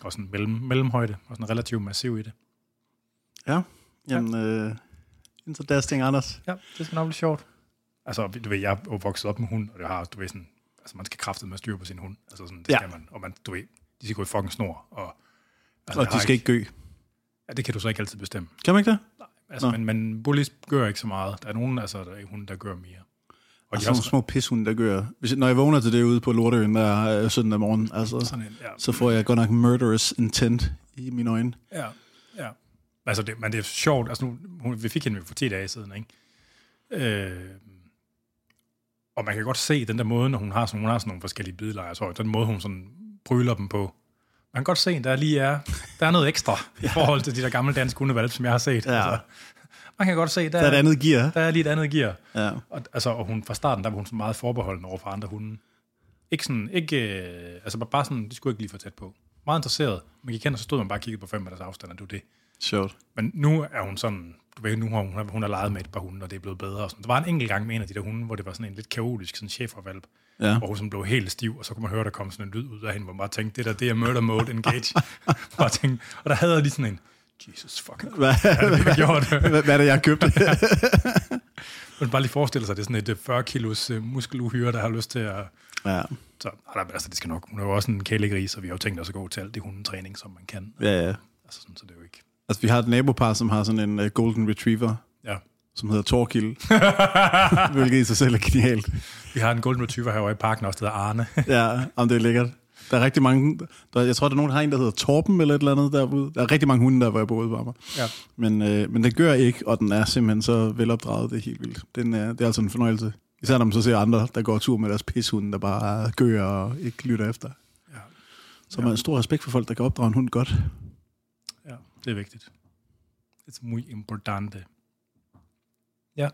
Og sådan mellem, mellemhøjde, og sådan relativt massiv i det. Ja. Jamen, øh, interesting, Anders. Ja, det skal nok blive sjovt. Altså, du ved, jeg er vokset op med hund, og det har, du ved, sådan, altså man skal kraftet med styr på sin hund. Altså sådan, det Ja. skal man. Og man, du ved, de skal gå i fucking snor. Og, altså, Og de skal ikke gø. Ja, det kan du så ikke altid bestemme. Kan man ikke det? Altså, Nå. men, men bullies gør ikke så meget. Der er nogen, altså, der er hunde, der gør mere. Og Og de nogle små pishunde, der gør. Hvis, når jeg vågner til det ude på Lorteøen der øh, søndag morgen, altså, sådan en, ja. så får jeg godt nok murderous intent i mine øjne. Ja, ja. Altså, det, men det er sjovt. Altså, nu, hun, vi fik hende for 10 dage siden, ikke? Øh, og man kan godt se den der måde, når hun har sådan, hun har sådan nogle forskellige bidlejer, så den måde, hun sådan bryler dem på. Man kan godt se, der lige er, der er noget ekstra i forhold til de der gamle danske hundevalg, som jeg har set. Ja. Altså, man kan godt se, der, Der er et andet gear. der er lige et andet gear. Ja. Og, altså, og hun, fra starten, der var hun sådan meget forbeholden over for andre hunde. Ikke sådan, ikke, øh, altså bare sådan, de skulle ikke lige for tæt på. Meget interesseret, men I kender, så stod man bare og kiggede på fem meters afstand, og det var det. Sjovt. Men nu er hun sådan, du ved, nu har hun, hun har leget med et par hunde, og det er blevet bedre. Og sådan. Der var en enkelt gang med en af de der hunde, hvor det var sådan en lidt kaotisk sådan chefervalp, Ja. hvor hun sådan blev helt stiv, og så kunne man høre, der kom sådan en lyd ud af hende, hvor man bare tænkte, det der, det er murder mode engage. bare tænkte, og der havde jeg lige sådan en, Jesus fucking Hvad, hvad gjorde det? hvad, hvad er det, jeg har købt? Man bare lige forestille sig, det er sådan et øh, 40 kilos uh, muskeluhyre, der har lyst til at... ja. Så, altså, det skal nok. Hun er jo også en kælegris, og vi har jo tænkt os at gå til alt det hundetræning, som man kan. ja, ja. Altså, sådan, så det er jo ikke... Altså, vi har et nabopar, som har sådan en uh, golden retriever, Ja. som hedder Torkild. hvilket i sig selv er genialt. Vi har en golden retriever herovre i parken også, der hedder Arne. Ja, om det er lækkert. Der er rigtig mange... Der, jeg tror, der er nogen, der har en, der hedder Torben eller et eller andet derude. Der er rigtig mange hunde, der hvor jeg bor ude på mig. ja. Men, øh, men den gør ikke, og den er simpelthen så velopdraget, det er helt vildt. Den er, det er altså en fornøjelse. Især når man så ser andre, der går tur med deres pishunde, der bare gør og ikke lytter efter. Ja. Så man har stor respekt for folk, der kan opdrage en hund godt. Det er vigtigt. Det er muy importante. Ja.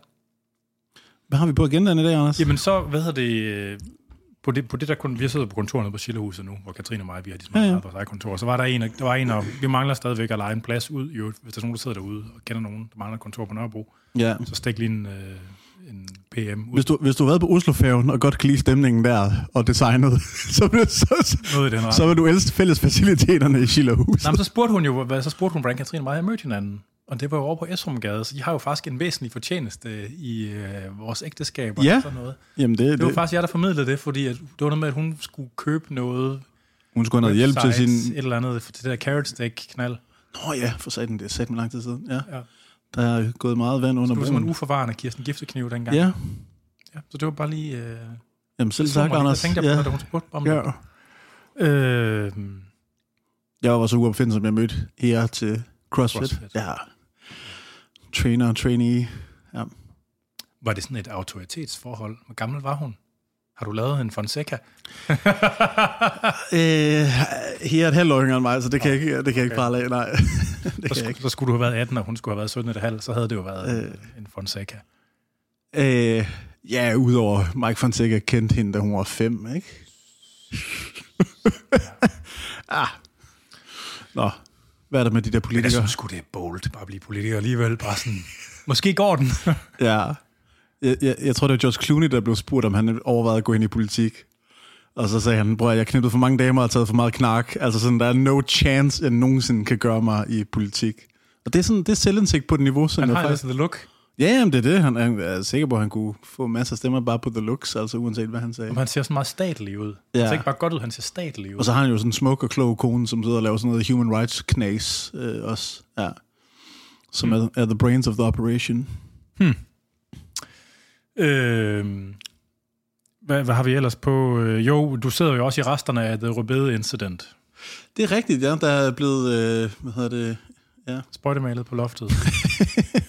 Hvad har vi på agendaen i dag, Anders? Jamen så, hvad hedder det... På det, på det der kun, vi sidder på kontoret på Schillerhuset nu, hvor Katrine og mig, vi har ligesom Ja, ja, vores eget kontor. Så var der en, og- der var en, og vi mangler stadigvæk at lege en plads ud, jo, hvis der er nogen, der sidder derude og kender nogen, der mangler et kontor på Nørrebro. Ja. Så stik lige en, øh, en PM. Hvis du, hvis du har været på Oslofærgen og godt kan lide stemningen der og designet, så, vil- så, så, så vil du elske fælles faciliteterne i Schillerhus. Nå, men så spurgte hun jo, hvad, så spurgte hun, hvordan Katrine og mig har mødt hinanden. Og det var jo over på Esrumgade, så de har jo faktisk en væsentlig fortjeneste i øh, vores ægteskab og Ja. sådan noget. Jamen det, Det var det, faktisk jeg, der formidlede det, fordi at, det var noget med, at hun skulle købe noget hun skulle have noget hjælp til sin... Et eller andet til det der carrot stick knald. Nå ja, for satan, det er sat lang tid siden. Ja. Ja. Der er gået meget vand under Det var som en broen. uforvarende Kirsten Giftekniv dengang. Ja, ja. Så det var bare lige... Øh, jamen selv tak, Anders. Der tænkte jeg Ja. hun spurgte om det. Ja. Øh, Jeg var så uopfindsom, jeg mødte her til CrossFit. CrossFit. Ja. Trainer og trainee. Ja. var det sådan et autoritetsforhold? Hvor gammel var hun? Har du lavet en Fonseca? Øh, her er et halvt år yngre end mig, så det kan jeg ikke, det kan jeg ikke Okay. bare lade. Nej, det Så, kan jeg ikke. så skulle du have været 18, og hun skulle have været 17,5, så havde det jo været Øh. en Fonseca. Øh, ja, udover Mike Fonseca kendte hende, da hun var fem, ikke? ah. Nå, hvad er der med de der Men jeg politikere? synes sgu, det er bold, bare at blive politiker alligevel. Bare sådan, måske går den. Ja. Jeg, jeg, jeg tror, det var George Clooney, der blev spurgt, om han overvejede at gå ind i politik. Og så sagde han, bror, jeg har knippet for mange damer og taget for meget knark. Altså sådan, der er no chance, jeg nogensinde kan gøre mig i politik. Og det er sådan, det er selvindsigt på et niveau, som Han jeg har faktisk... the look. Ja, jamen, det er det. Han er, er sikker på, at han kunne få masser af stemmer bare på the looks, altså uanset hvad han sagde. Og han ser så meget statlig ud. Ja. Han ser ikke bare godt ud, han ser statlig ud. Og så har han jo sådan en smuk og klog kone, som sidder og laver sådan noget human rights knas øh, også. Ja. Som Hmm. er, er the brains of the operation. Øh, hvad, hvad har vi ellers på? Øh, jo, du sidder jo også i resterne af The Rødbede Incident. Det er rigtigt, ja. Der er blevet, øh, hvad hedder det, ja. Sprøjtemalet på loftet.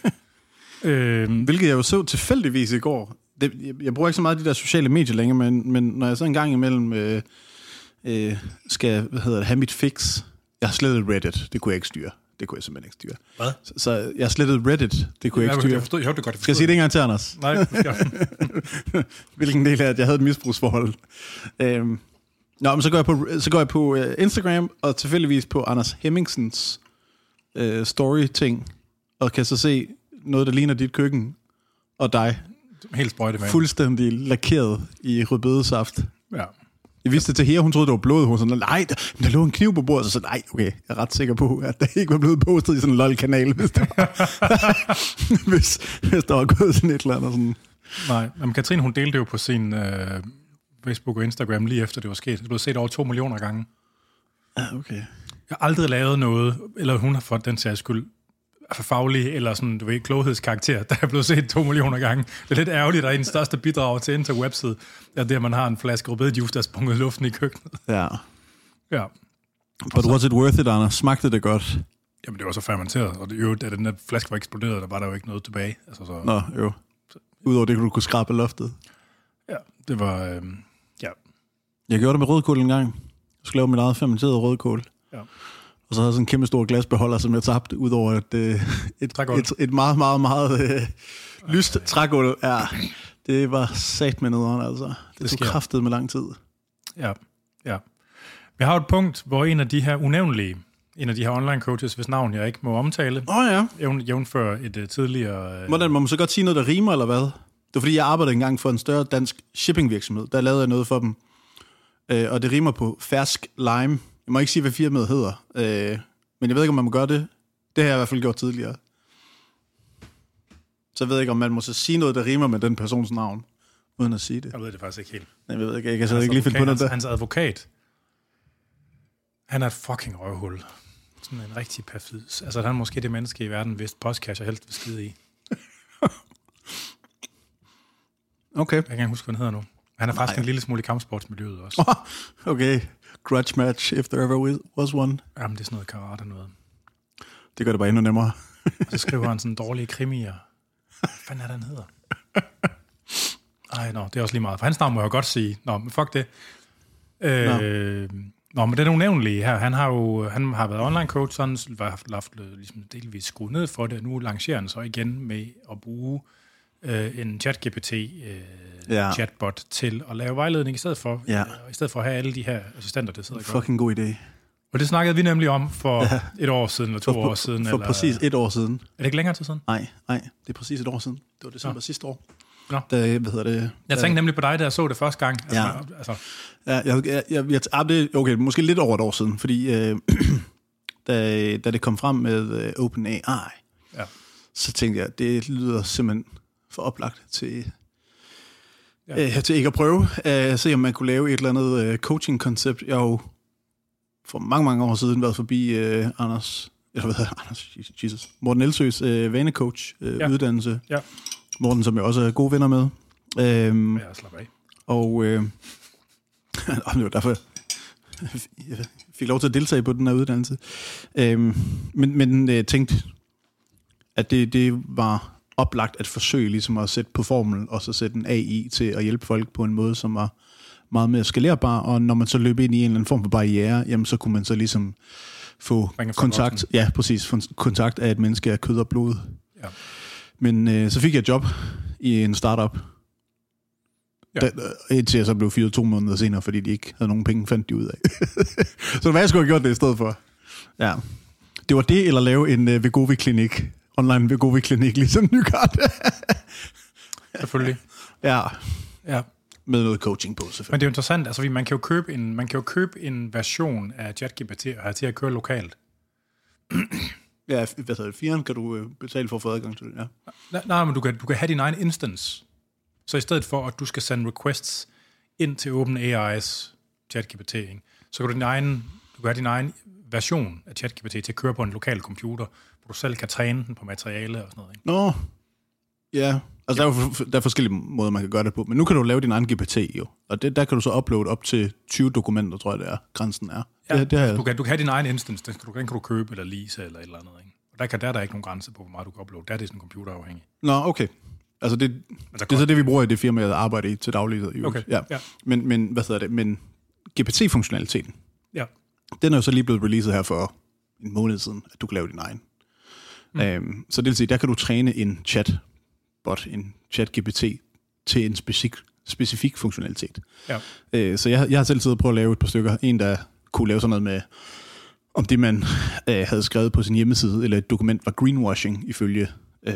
øh, Hvilket jeg jo så tilfældigvis i går. Det, jeg, jeg bruger ikke så meget de der sociale medier længere, men, men når jeg så en gang imellem øh, øh, skal hvad hedder det, have mit fix. Jeg har slettet Reddit. Det kunne jeg ikke styre. Det kunne jeg simpelthen ikke styre. hvad? Så, så jeg har slettet Reddit. Det kunne jeg Jeg, ikke styre. jeg, forstod, jeg hørte det godt. Skal jeg sige det en gang til, Anders? Nej, Hvilken del af, at jeg havde et misbrugsforhold. Øhm. Nå, men så går jeg på, så går jeg på uh, Instagram, og tilfældigvis på Anders Hemmingsens uh, story-ting, og kan så se noget, der ligner dit køkken, og dig, Helt sprøjtemalet. fuldstændig lakeret i rødbedesaft. Ja. Jeg vidste det til her, hun troede, det var blod. Hun sådan, nej, der, der lå en kniv på bordet. Så sagde nej, okay, jeg er ret sikker på, at der ikke var blevet postet i sådan en lol-kanal, hvis der var, hvis, hvis der var gået sådan et eller andet. Sådan. Nej, men Katrine, hun delte det jo på sin øh, Facebook og Instagram lige efter det var sket. Det blev set over to millioner gange. Ja, okay. Jeg har aldrig lavet noget, eller hun har fået den sags skyld, faglig eller sådan, du ved, kloghedskarakter, der er blevet set to millioner gange. Det er lidt ærgerligt, at en største bidrag til interwebset er det, at man har en flaske rødbedejuice, der er sprunget i luften i køkkenet. Ja. Ja. But was it worth it, Anders? Smagte det godt? Jamen, det var så fermenteret, og det, jo, da den der flaske var eksploderet, der var der jo ikke noget tilbage. Altså, så, Nå, jo. Udover det, kunne du kunne skrabe loftet. ja, det var, øh, ja, Jeg gjorde det med rødkål en gang. Jeg skulle lave mit eget fermenterede rødkål. ja. Og så havde jeg sådan en kæmpe stor glasbeholder, som jeg tabte, udover et, øh, et, et, et meget, meget, meget øh, lyst trægulv. Ja, det var sat med nederen, altså. Det, Det tog kraftet med lang tid. Ja, ja. Vi har et punkt, hvor en af de her unævnlige, en af de her online coaches, hvis navn jeg ikke må omtale, oh, ja. jævn, jævnfør et uh, tidligere... Uh, Hvordan, må man så godt sige noget, der rimer, eller hvad? Det var fordi, jeg arbejdede engang for en større dansk shippingvirksomhed. Der lavede jeg noget for dem. Øh, og det rimer på fersk lime. Jeg må ikke sige, hvad firmaet hedder. Øh, men jeg ved ikke, om man må gøre det. Det har jeg i hvert fald gjort tidligere. Så jeg ved ikke, om man må så sige noget, der rimer med den persons navn, uden at sige det. jeg ved det faktisk ikke helt. Nej, Jeg ved ikke, jeg kan så ikke lige finde på hans, noget der. hans advokat, han er et fucking røvhul. Sådan en rigtig perfid. Altså, han er måske det menneske i verden, hvis postkasse helst vil skide i. Okay. Jeg kan ikke huske, hvad han hedder nu. Han er faktisk Nej. en lille smule i kampsportsmiljøet også. Okay. Grudge match, if there ever was one. Jamen, det er sådan noget karate noget. Det gør det bare endnu nemmere. Og så skriver han sådan dårlige krimier. Hvad fanden er det, han hedder? Ej, nå, det er også lige meget. For hans navn må jeg godt sige. Nå, men fuck det. Øh, nå. nå, men den unævnlige her, han har jo han har været online coach, så han har haft, haft ligesom delvis skruet ned for det. Nu lancerer han så igen med at bruge øh, en chat-GPT øh, Ja. ja. chatbot til at lave vejledning i stedet for. Ja. Øh, I stedet for at have alle de her assistenter, der sidder og. Fucking god idé. Og det snakkede vi nemlig om for ja. et år siden, eller to For, år siden. for eller, præcis et år siden. Er det ikke længere tid siden? Nej, nej, det er præcis et år siden. Det var december Nå. sidste år. Nå. Da, hvad hedder det? Jeg tænkte nemlig på dig, da jeg så det første gang. Altså, Ja. altså, Ja, jeg, jeg, jeg, jeg, ah, det, okay, måske lidt over et år siden, fordi øh, da, da det kom frem med øh, OpenAI, Ja. så tænkte jeg, det lyder simpelthen for oplagt til, Ja. øh, til ikke at prøve at se, om man kunne lave et eller andet øh, coaching-koncept. Jeg har jo for mange, mange år siden været forbi øh, Anders, eller hvad hedder Anders, Jesus, Morten Elsøs øh, vanecoach øh, Ja. uddannelse. Ja. Morten, som jeg også er gode venner med. Øhm, ja, slap af. og øh, det var derfor, jeg fik lov til at deltage på den her uddannelse. Øhm, men men jeg tænkte, at det, det var oplagt at forsøge ligesom at sætte på formel, og så sætte en AI til at hjælpe folk på en måde, som var meget mere skalerbar, og når man så løb ind i en eller anden form for barriere, jamen så kunne man så ligesom få kontakt, voksen. ja præcis, få kontakt af et menneske af kød og blod. Ja. Men øh, så fik jeg et job i en startup. Ja. Da, indtil jeg så blev fyret to måneder senere, fordi de ikke havde nogen penge, fandt de ud af. så var, jeg skulle have gjort det i stedet for. Ja. Det var det, eller lave en uh, Vegovi-klinik. Online Vegovi-klinik, ligesom Nykart. Selvfølgelig. ja, Ja. med noget coaching på, Men selvfølgelig. det er jo interessant, altså fordi man kan jo købe en, man kan jo købe en version af ChatGPT og have til at køre lokalt. Ja, hvad hedder det? Firen kan du øh, betale for at få adgang til det, ja. Nej, nej, men du kan, du kan have din egen instance. Så i stedet for, at du skal sende requests ind til OpenAI's ChatGPT, så kan du, din egen, du kan have din egen version af ChatGPT til at køre på en lokal computer, hvor du selv kan træne den på materiale og sådan noget. Ikke? Nå, ja. Altså, der er, jo, der er forskellige måder, man kan gøre det på. Men nu kan du lave din egen GPT jo. Og det, der kan du så uploade op til 20 dokumenter, tror jeg det er. Grænsen er. Ja, det, det har jeg. Du kan, du kan have din egen instance, den kan, du, den kan du købe eller lease eller et eller andet. Ikke? Og der, kan, der er der ikke nogen grænse på, hvor meget du kan uploade. Der er det sådan computerafhængigt. Nå, okay. Altså, det, Men så det er så det, vi bruger i det firma, jeg arbejder i til daglig. Okay, Ja. ja. Men, men, hvad hedder det? Men GPT-funktionaliteten, Ja, den er jo så lige blevet releaset her for en måned siden, at du kan lave din egen. Mm. Øhm, så det vil sige, der kan du træne en chatbot, en chat-GPT, til en specifik, specifik funktionalitet. ja. Øh, så jeg, jeg har selv siddet og prøvet at lave et par stykker. En, der kunne lave sådan noget med, om det man øh, havde skrevet på sin hjemmeside, eller et dokument var greenwashing, ifølge øh,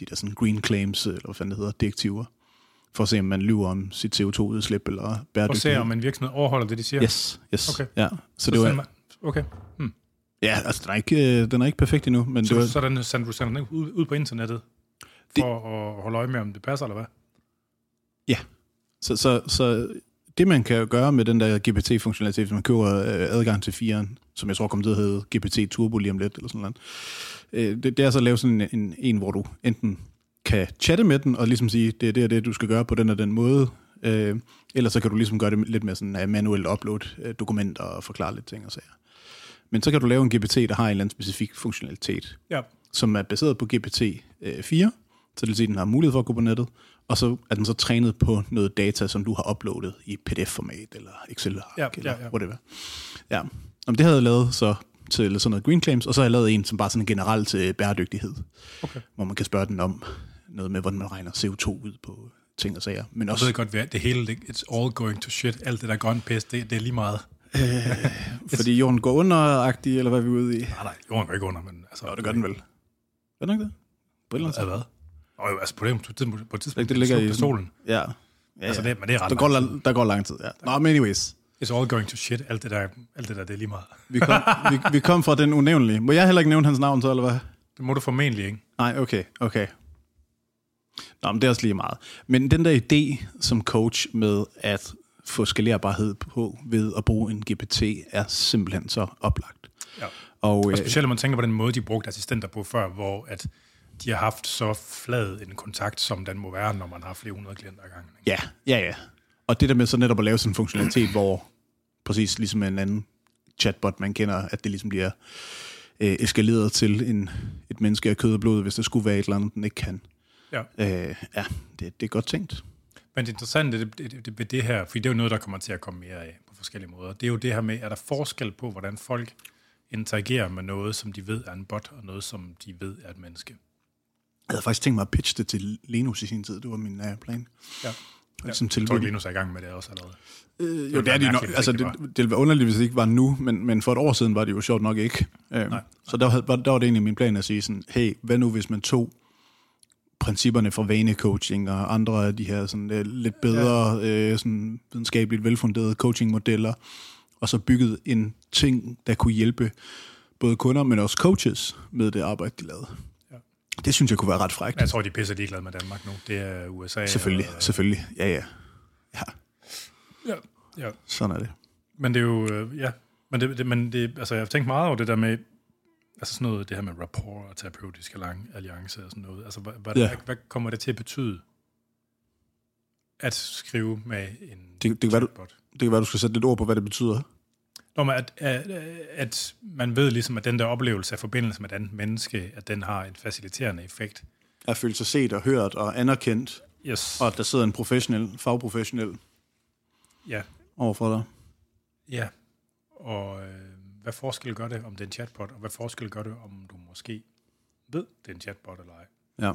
de der sådan green claims, eller hvad fanden det hedder, direktiver, for at se, om man lyver om sit CO2-udslip eller Og se, bæredygtighed. om en virksomhed overholder det, de siger. Yes, yes. Okay. Ja, så, Så det var, man- Okay. Hmm. Ja, altså den er ikke, øh, den er ikke perfekt endnu, men Så, det var, så den, sender du sender den ud, ud på internettet for at holde øje med, om det passer, eller hvad? Så, så, så det, man kan gøre med den der GPT-funktionalitet, hvis man køber øh, adgang til 4'eren, som jeg tror kommer til at hedde GPT Turbo lige om lidt, eller sådan noget, øh, det, det er så at lave sådan en, en, en, hvor du enten kan chatte med den, og ligesom sige, det er det og det, du skal gøre på den og den måde, øh, eller så kan du ligesom gøre det lidt med sådan uh, manuelt upload øh, dokumenter og forklare lidt ting og sager. Men så kan du lave en GPT, der har en eller anden specifik funktionalitet, Ja. som er baseret på GPT-4, så det vil sige, at den har mulighed for at gå på nettet, og så er den så trænet på noget data, som du har uploadet i PDF-format, eller Excel-ark, Ja, eller ja, ja. whatever. Ja, Om det havde jeg lavet så til sådan noget green claims, og så har jeg lavet en, som bare sådan generelt til bæredygtighed, Okay. hvor man kan spørge den om noget med, hvordan man regner CO2 ud på ting og sager. Men Jeg også, ved godt, hvad det hele, it's all going to shit. Alt det der grønne pis, det, det er lige meget. Fordi jorden går under eller hvad er vi ude i? Nej, nej, jorden går ikke under, men altså... Ja, det gør den vel. Gør den ikke det? På et eller andet hvad? Nå, jo, altså på det på et tidspunkt, Det ligger i solen. Ja. ja, Altså, det, men det er ret Der går, lang der går lang tid, ja. Nå, men anyways. It's all going to shit. Alt det der, alt det der det er lige meget. Vi kom, vi, vi kom fra den unævnlige. Må jeg heller ikke nævne hans navn så, eller hvad? Det må du formentlig ikke. Nej, okay, okay. Nå, men det er også lige meget. Men den der idé som coach med at få skalerbarhed på ved at bruge en GPT er simpelthen så oplagt. Ja. Og, Og øh, specielt når man tænker på den måde, de brugte assistenter på før, hvor at de har haft så flad en kontakt, som den må være, når man har flere hundrede klienter ad gangen. Ikke? ja, ja, ja. Og det der med så netop at lave sådan en funktionalitet, hvor præcis ligesom en anden chatbot, man kender, at det ligesom bliver øh, eskaleret til en, et menneske af kød og blod, hvis der skulle være et eller andet, den ikke kan. Ja. Øh, ja, det, det er godt tænkt. Men det interessante det, det, det, det, det her, fordi det er jo noget, der kommer til at komme mere af på forskellige måder, det er jo det her med, er der forskel på, hvordan folk interagerer med noget, som de ved er en bot, og noget, som de ved er et menneske. Jeg havde faktisk tænkt mig at pitche det til Linus i sin tid. Det var min uh, plan. Ja. Ja, som Jeg tilbud. tror ikke, Linus er i gang med det også allerede. Øh, jo, ville det er de nok. Altså, det, det det ville være underligt, hvis det ikke var nu, men, men for et år siden var det jo sjovt nok ikke. Øh, Nej. så der, var, der var det egentlig min plan at sige sådan, hey, hvad nu hvis man tog principperne for vanecoaching og andre af de her sådan, øh, lidt bedre, øh, sådan, videnskabeligt velfunderede coachingmodeller, og så byggede en ting, der kunne hjælpe både kunder, men også coaches med det arbejde, de lavede. Ja. Det synes jeg kunne være ret frækt. Jeg tror, de er pisse ligeglade med Danmark nu. Det er USA. Selvfølgelig, Og, selvfølgelig. Ja, ja. Ja, ja, ja. sådan er det. Men det er jo, øh, ja, men det, det, men det, altså jeg har tænkt meget over det der med, altså sådan noget, det her med rapport og terapeutisk allian- alliance og sådan noget. Altså, hvad, hvad, Ja. hvad, kommer det til at betyde, at skrive med en Det- det kan være, du-? Det kan være, du skal sætte lidt ord på, hvad det betyder. Nå, men at, at, at man ved ligesom, at den der oplevelse af forbindelse med et andet menneske, at den har en faciliterende effekt. At føle sig set og hørt og anerkendt, Yes. og at der sidder en professionel, fagprofessionel Ja, overfor dig. ja. Og øh, hvad forskel gør det, om det er en chatbot, og hvad forskel gør det, om du måske ved, det er en chatbot eller ej? Ja.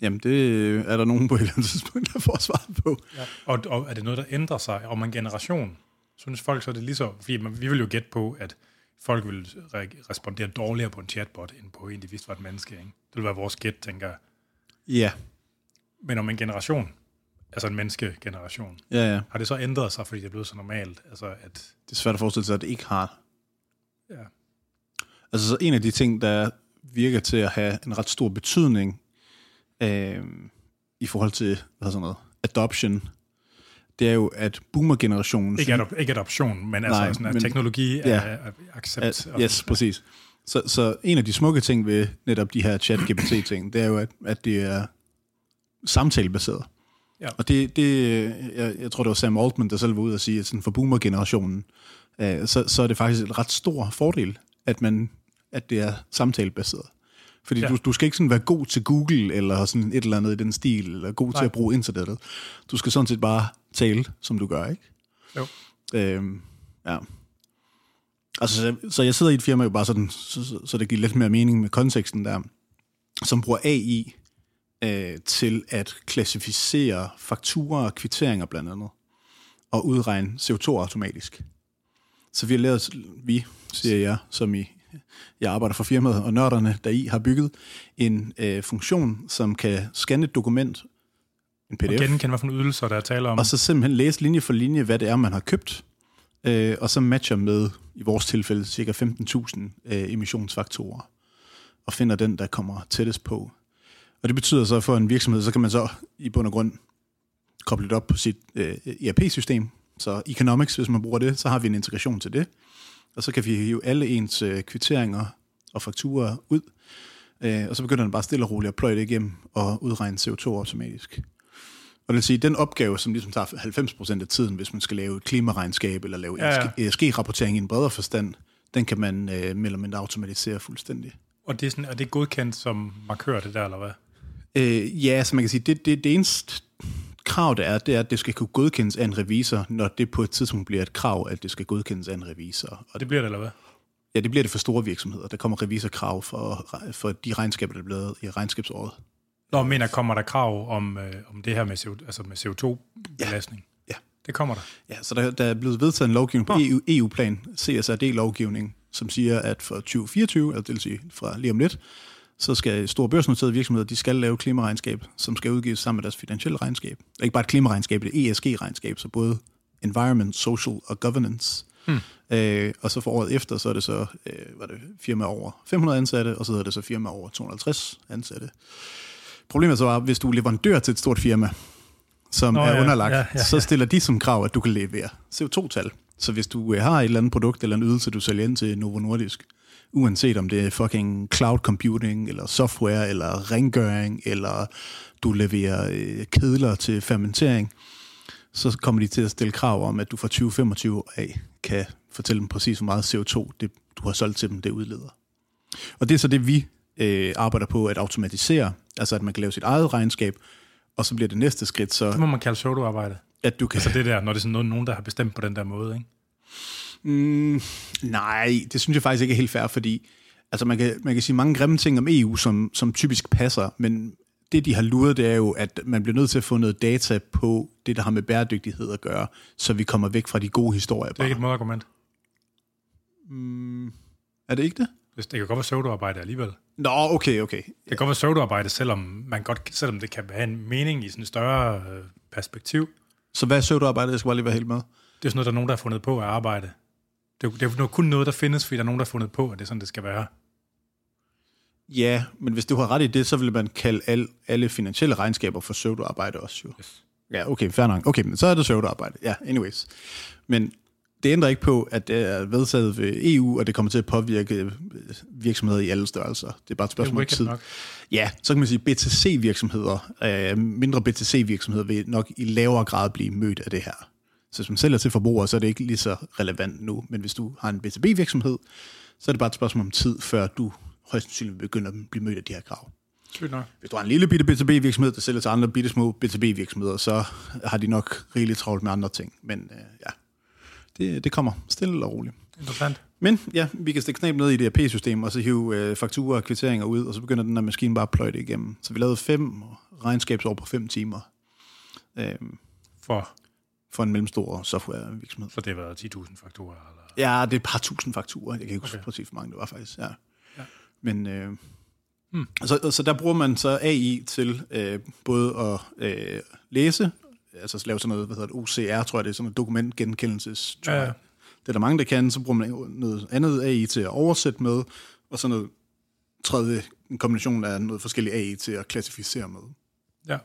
Jamen, det er der nogen på et eller andet tidspunkt, der får svaret på. Ja. Og, og er det noget, der ændrer sig om en generation? Synes folk så, er det lige så... Fordi man, vi vil jo gætte på, at folk vil re- respondere dårligere på en chatbot, end på en, de vidste var et menneske. Ikke? Det vil være vores gæt, tænker jeg. Ja, Men om en generation, altså en menneskegeneration, ja, ja. har det så ændret sig, fordi det er blevet så normalt? Altså, at, Det er svært at forestille sig, at det ikke har. ja. Altså, så en af de ting, der virker til at have en ret stor betydning øh, i forhold til hvad sådan noget, adoption, det er jo, at boomer-generationen... Ikke, adop, ikke adoption, men altså Nej, sådan, at men- teknologi ja. er, er accept. At, og- yes, præcis. Så, så en af de smukke ting ved netop de her chat-GPT-ting, det er jo, at, at det er samtalebaseret. Ja. Og det, det jeg, jeg tror, det var Sam Altman, der selv var ude og sige, at sådan for boomer-generationen, øh, så, så er det faktisk en ret stor fordel, at, man, at det er samtalebaseret. Fordi Ja. ja. du, du skal ikke sådan være god til Google, eller sådan et eller andet i den stil, eller god Nej. til at bruge internettet. Du skal sådan set bare tale, som du gør, ikke? Jo. Øhm, ja. Altså, så, så jeg sidder i et firma, jo bare sådan, så, så, så det giver lidt mere mening med konteksten der, som bruger AI øh, til at klassificere fakturer og kvitteringer blandt andet, og udregne CO2 automatisk. Så vi har lavet, vi, siger jeg, som i, jeg arbejder for firmaet, og nørderne der i har bygget en øh, funktion, som kan scanne et dokument, en Og pdf, genkende, hvad for nogle ydelser, der er tale om. og så simpelthen læse linje for linje, hvad det er, man har købt, øh, og så matcher med, i vores tilfælde, cirka 15.000 øh, emissionsfaktorer, og finder den, der kommer tættest på. Og det betyder så, for en virksomhed, så kan man så i bund og grund koble det op på sit øh, ERP-system. Så Economics, hvis man bruger det, så har vi en integration til det. Og så kan vi hive alle ens øh, kvitteringer og fakturer ud, øh, og så begynder den bare stille og roligt at pløje det igennem og udregne CO2 automatisk. Og det vil sige, den opgave, som ligesom tager 90% af tiden, hvis man skal lave et klimaregnskab eller lave Ja, ja. ESG-rapportering i en bredere forstand, den kan man øh, mere eller mindre automatisere fuldstændig. Og det er, sådan, er det godkendt som markør, det der, eller hvad? Øh, ja, så man kan sige, det, det, det eneste krav, der er, det er, at det skal kunne godkendes af en revisor, når det på et tidspunkt bliver et krav, at det skal godkendes af en revisor. Og det bliver det, eller hvad? ja, det bliver det for store virksomheder. Der kommer revisorkrav for, for de regnskaber, der er blevet i regnskabsåret. Nå, men kommer der krav om, øh, om det her med, CO, altså med CO2-belastning? Ja. Det kommer der. Ja, så der, der er blevet vedtaget en lovgivning på. EU, EU-plan, CSRD-lovgivning, som siger, at for 2024, altså det vil sige fra lige om lidt, så skal store børsnoterede virksomheder, de skal lave klimaregnskab, som skal udgives sammen med deres finansielle regnskab. Ikke bare et klimaregnskab, det er ESG-regnskab, så både environment, social og governance. Hmm. Øh, og så for året efter, så er det så øh, var det firma over 500 ansatte, og så hedder det så firma over 250 ansatte. Problemet så var, hvis du er leverandør til et stort firma, som Nå, er ja, underlagt, ja, ja, ja. så stiller de som krav, at du kan levere CO2-tal. Så hvis du øh, har et eller andet produkt eller en ydelse, du sælger ind til Novo Nordisk, uanset om det er fucking cloud computing, eller software, eller rengøring, eller du leverer øh, kedler til fermentering, så kommer de til at stille krav om, at du fra 2025 af kan fortælle dem præcis, hvor meget CO2 det, du har solgt til dem, det udleder. Og det er så det, vi øh, arbejder på at automatisere, altså at man kan lave sit eget regnskab, og så bliver det næste skridt så, Det må man kalde pseudoarbejde. at du kan... Altså det der, når det er sådan noget, nogen, der har bestemt på den der måde, ikke? Mm, nej, det synes jeg faktisk ikke er helt fair, fordi altså man, kan, man kan sige mange grimme ting om EU, som, som typisk passer, men det, de har luret, det er jo, at man bliver nødt til at få noget data på det, der har med bæredygtighed at gøre, så vi kommer væk fra de gode historier. Det er ikke et Bare. modargument. Mm, er det ikke det? Det kan godt være pseudoarbejde alligevel. Nå, okay, okay. Det kan godt være pseudoarbejde, selvom, man godt, selvom det kan have en mening i sådan et større øh, perspektiv. Så hvad er pseudoarbejde? Jeg skal bare lige være helt med. Det er sådan noget, der er nogen, der har fundet på at arbejde. Det er, det er jo kun noget, der findes, fordi der er nogen, der har fundet på, at det er sådan, det skal være. Ja, men hvis du har ret i det, så vil man kalde al, alle finansielle regnskaber for pseudoarbejde også jo. Yes. Ja, okay, fair nok. Okay, men så er det pseudoarbejde. Ja, anyways. Men det ændrer ikke på, at det er vedtaget ved EU, og det kommer til at påvirke øh, virksomheder i alle størrelser. Det er bare et spørgsmål om tid. nok. Ja, så kan man sige, BTC-virksomheder, øh, mindre BTC-virksomheder vil nok i lavere grad blive mødt af det her. Så hvis man sælger til forbrugere, så er det ikke lige så relevant nu. Men hvis du har en B2B-virksomhed, så er det bare et spørgsmål om tid, før du højst sandsynligt begynder at blive mødt af de her krav. Hvis du har en lille bitte B2B-virksomhed, der sælger til andre bitte små B2B-virksomheder, så har de nok rigeligt travlt med andre ting. Men øh, ja, det, det kommer stille og roligt. Interessant. Men ja, vi kan stikke knæb ned i det ERP-system, og så hive øh, fakturer og kvitteringer ud, og så begynder den der maskine bare at pløje det igennem. Så vi lavede fem regnskabsår på fem timer øh, For, for en mellemstor softwarevirksomhed. for det var 10.000 faktorer. Eller? Ja, det er et par tusind fakturer. Jeg kan ikke huske Okay. præcis, hvor mange det var faktisk. Ja. Ja. Men øh, Hmm. så, så der bruger man så AI til øh, både at øh, læse, altså lave sådan noget, hvad hedder det, OCR, tror jeg det er, sådan noget dokumentgenkendelses, tror Ja, jeg. Det er der mange, der kan. Så bruger man noget andet AI til at oversætte med, og så noget tredje, en kombination af noget forskellige AI til at klassificere med. Ja.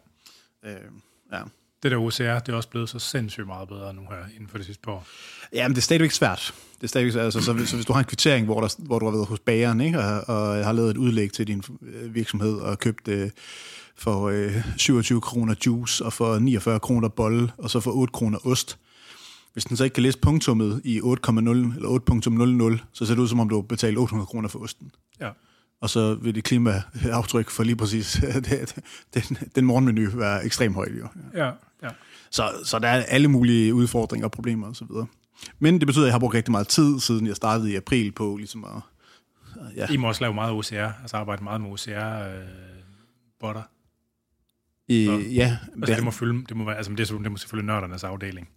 Øh, ja. Det der OCR, det er også blevet så sindssygt meget bedre nu her inden for det sidste par år. Ja, men det er stadigvæk svært. Det er stadigvæk, altså, så, hvis, så hvis du har en kvittering, hvor, der, hvor du har været hos bageren, ikke, og, og har lavet et udlæg til din øh, virksomhed, og købt øh, for øh, 27 kroner juice, og for 49 kroner bolle, og så for 8 kroner ost. Hvis den så ikke kan læse punktummet i 8,0 eller 8.00, så ser det ud som om du betaler 800 kroner for osten. Ja. Og så vil det klimaaftryk for lige præcis det, den, den morgenmenu være ekstremt højt. Jo. Ja, ja. Så, så der er alle mulige udfordringer og problemer osv. Men det betyder, at jeg har brugt rigtig meget tid, siden jeg startede i april på ligesom at... Ja, I må også lave meget OCR, altså arbejde meget med OCR-botter. i, Nå. ja, Altså, det må fylde, det må være, altså, det det må selvfølgelig nørdernes afdeling.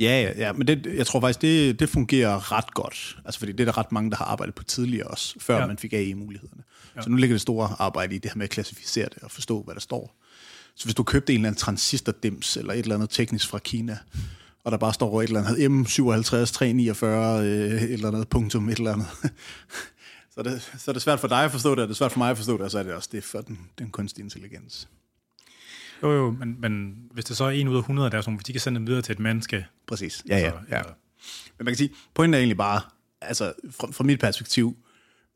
ja, ja, ja, men det, jeg tror faktisk, det, det fungerer ret godt. Altså, fordi det er der ret mange, der har arbejdet på tidligere også, før Ja. man fik AI-mulighederne. Ja. Så nu ligger det store arbejde i det her med at klassificere det og forstå, hvad der står. Så hvis du købte en eller anden transistordims eller et eller andet teknisk fra Kina, og der bare står et eller andet M57 349, øh, et eller andet punktum, et eller andet. så, er det, så er det svært for dig at forstå det, og det er svært for mig at forstå det, og så er det også det for den, den kunstige intelligens. Jo, jo, men, men hvis det så er en ud af 100, der er sådan, hvis de kan sende dem videre til et menneske, Præcis. Ja, ja, så, ja. eller- Men man kan sige, pointen er egentlig bare, altså fra, fra mit perspektiv,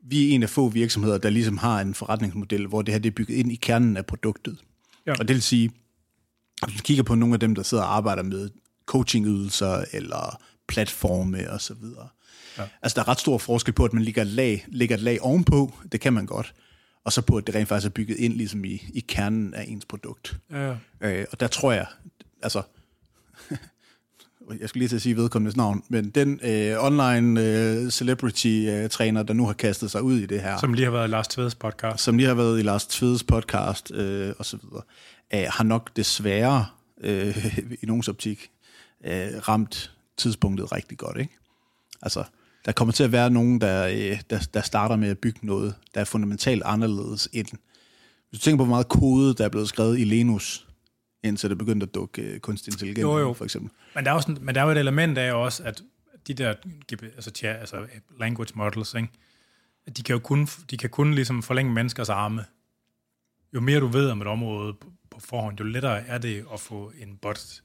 vi er en af få virksomheder, der ligesom har en forretningsmodel, hvor det her det er bygget ind i kernen af produktet. Ja. Og det vil sige, hvis du kigger på nogle af dem, der sidder og arbejder med coachingydelser eller platforme og så videre. Ja. Altså der er ret stor forskel på, at man ligger et lag, lægger et lag ovenpå, det kan man godt, og så på, at det rent faktisk er bygget ind ligesom i, i kernen af ens produkt. Ja, ja. Øh, og der tror jeg, altså, jeg skulle lige til at sige vedkommendes navn, men den øh, online øh, celebrity-træner, der nu har kastet sig ud i det her, som, lige har været i Lars Tveds podcast. som lige har været i Lars Tvedes podcast øh, og så videre, øh, har nok desværre øh, i nogens optik øh, ramt tidspunktet rigtig godt, ikke? Altså, der kommer til at være nogen, der, øh, der, der starter med at bygge noget, der er fundamentalt anderledes end... Hvis du tænker på, hvor meget kode, der er blevet skrevet i Linus, indtil det begyndte at dukke øh, kunstig intelligens, Jo, jo. for eksempel. Men der er, også, en- men der er jo et element af også, at de der altså, tja, altså language models, ikke? at de kan jo kun, de kan kun ligesom forlænge menneskers arme. Jo mere du ved om et område på, på forhånd, jo lettere er det at få en bot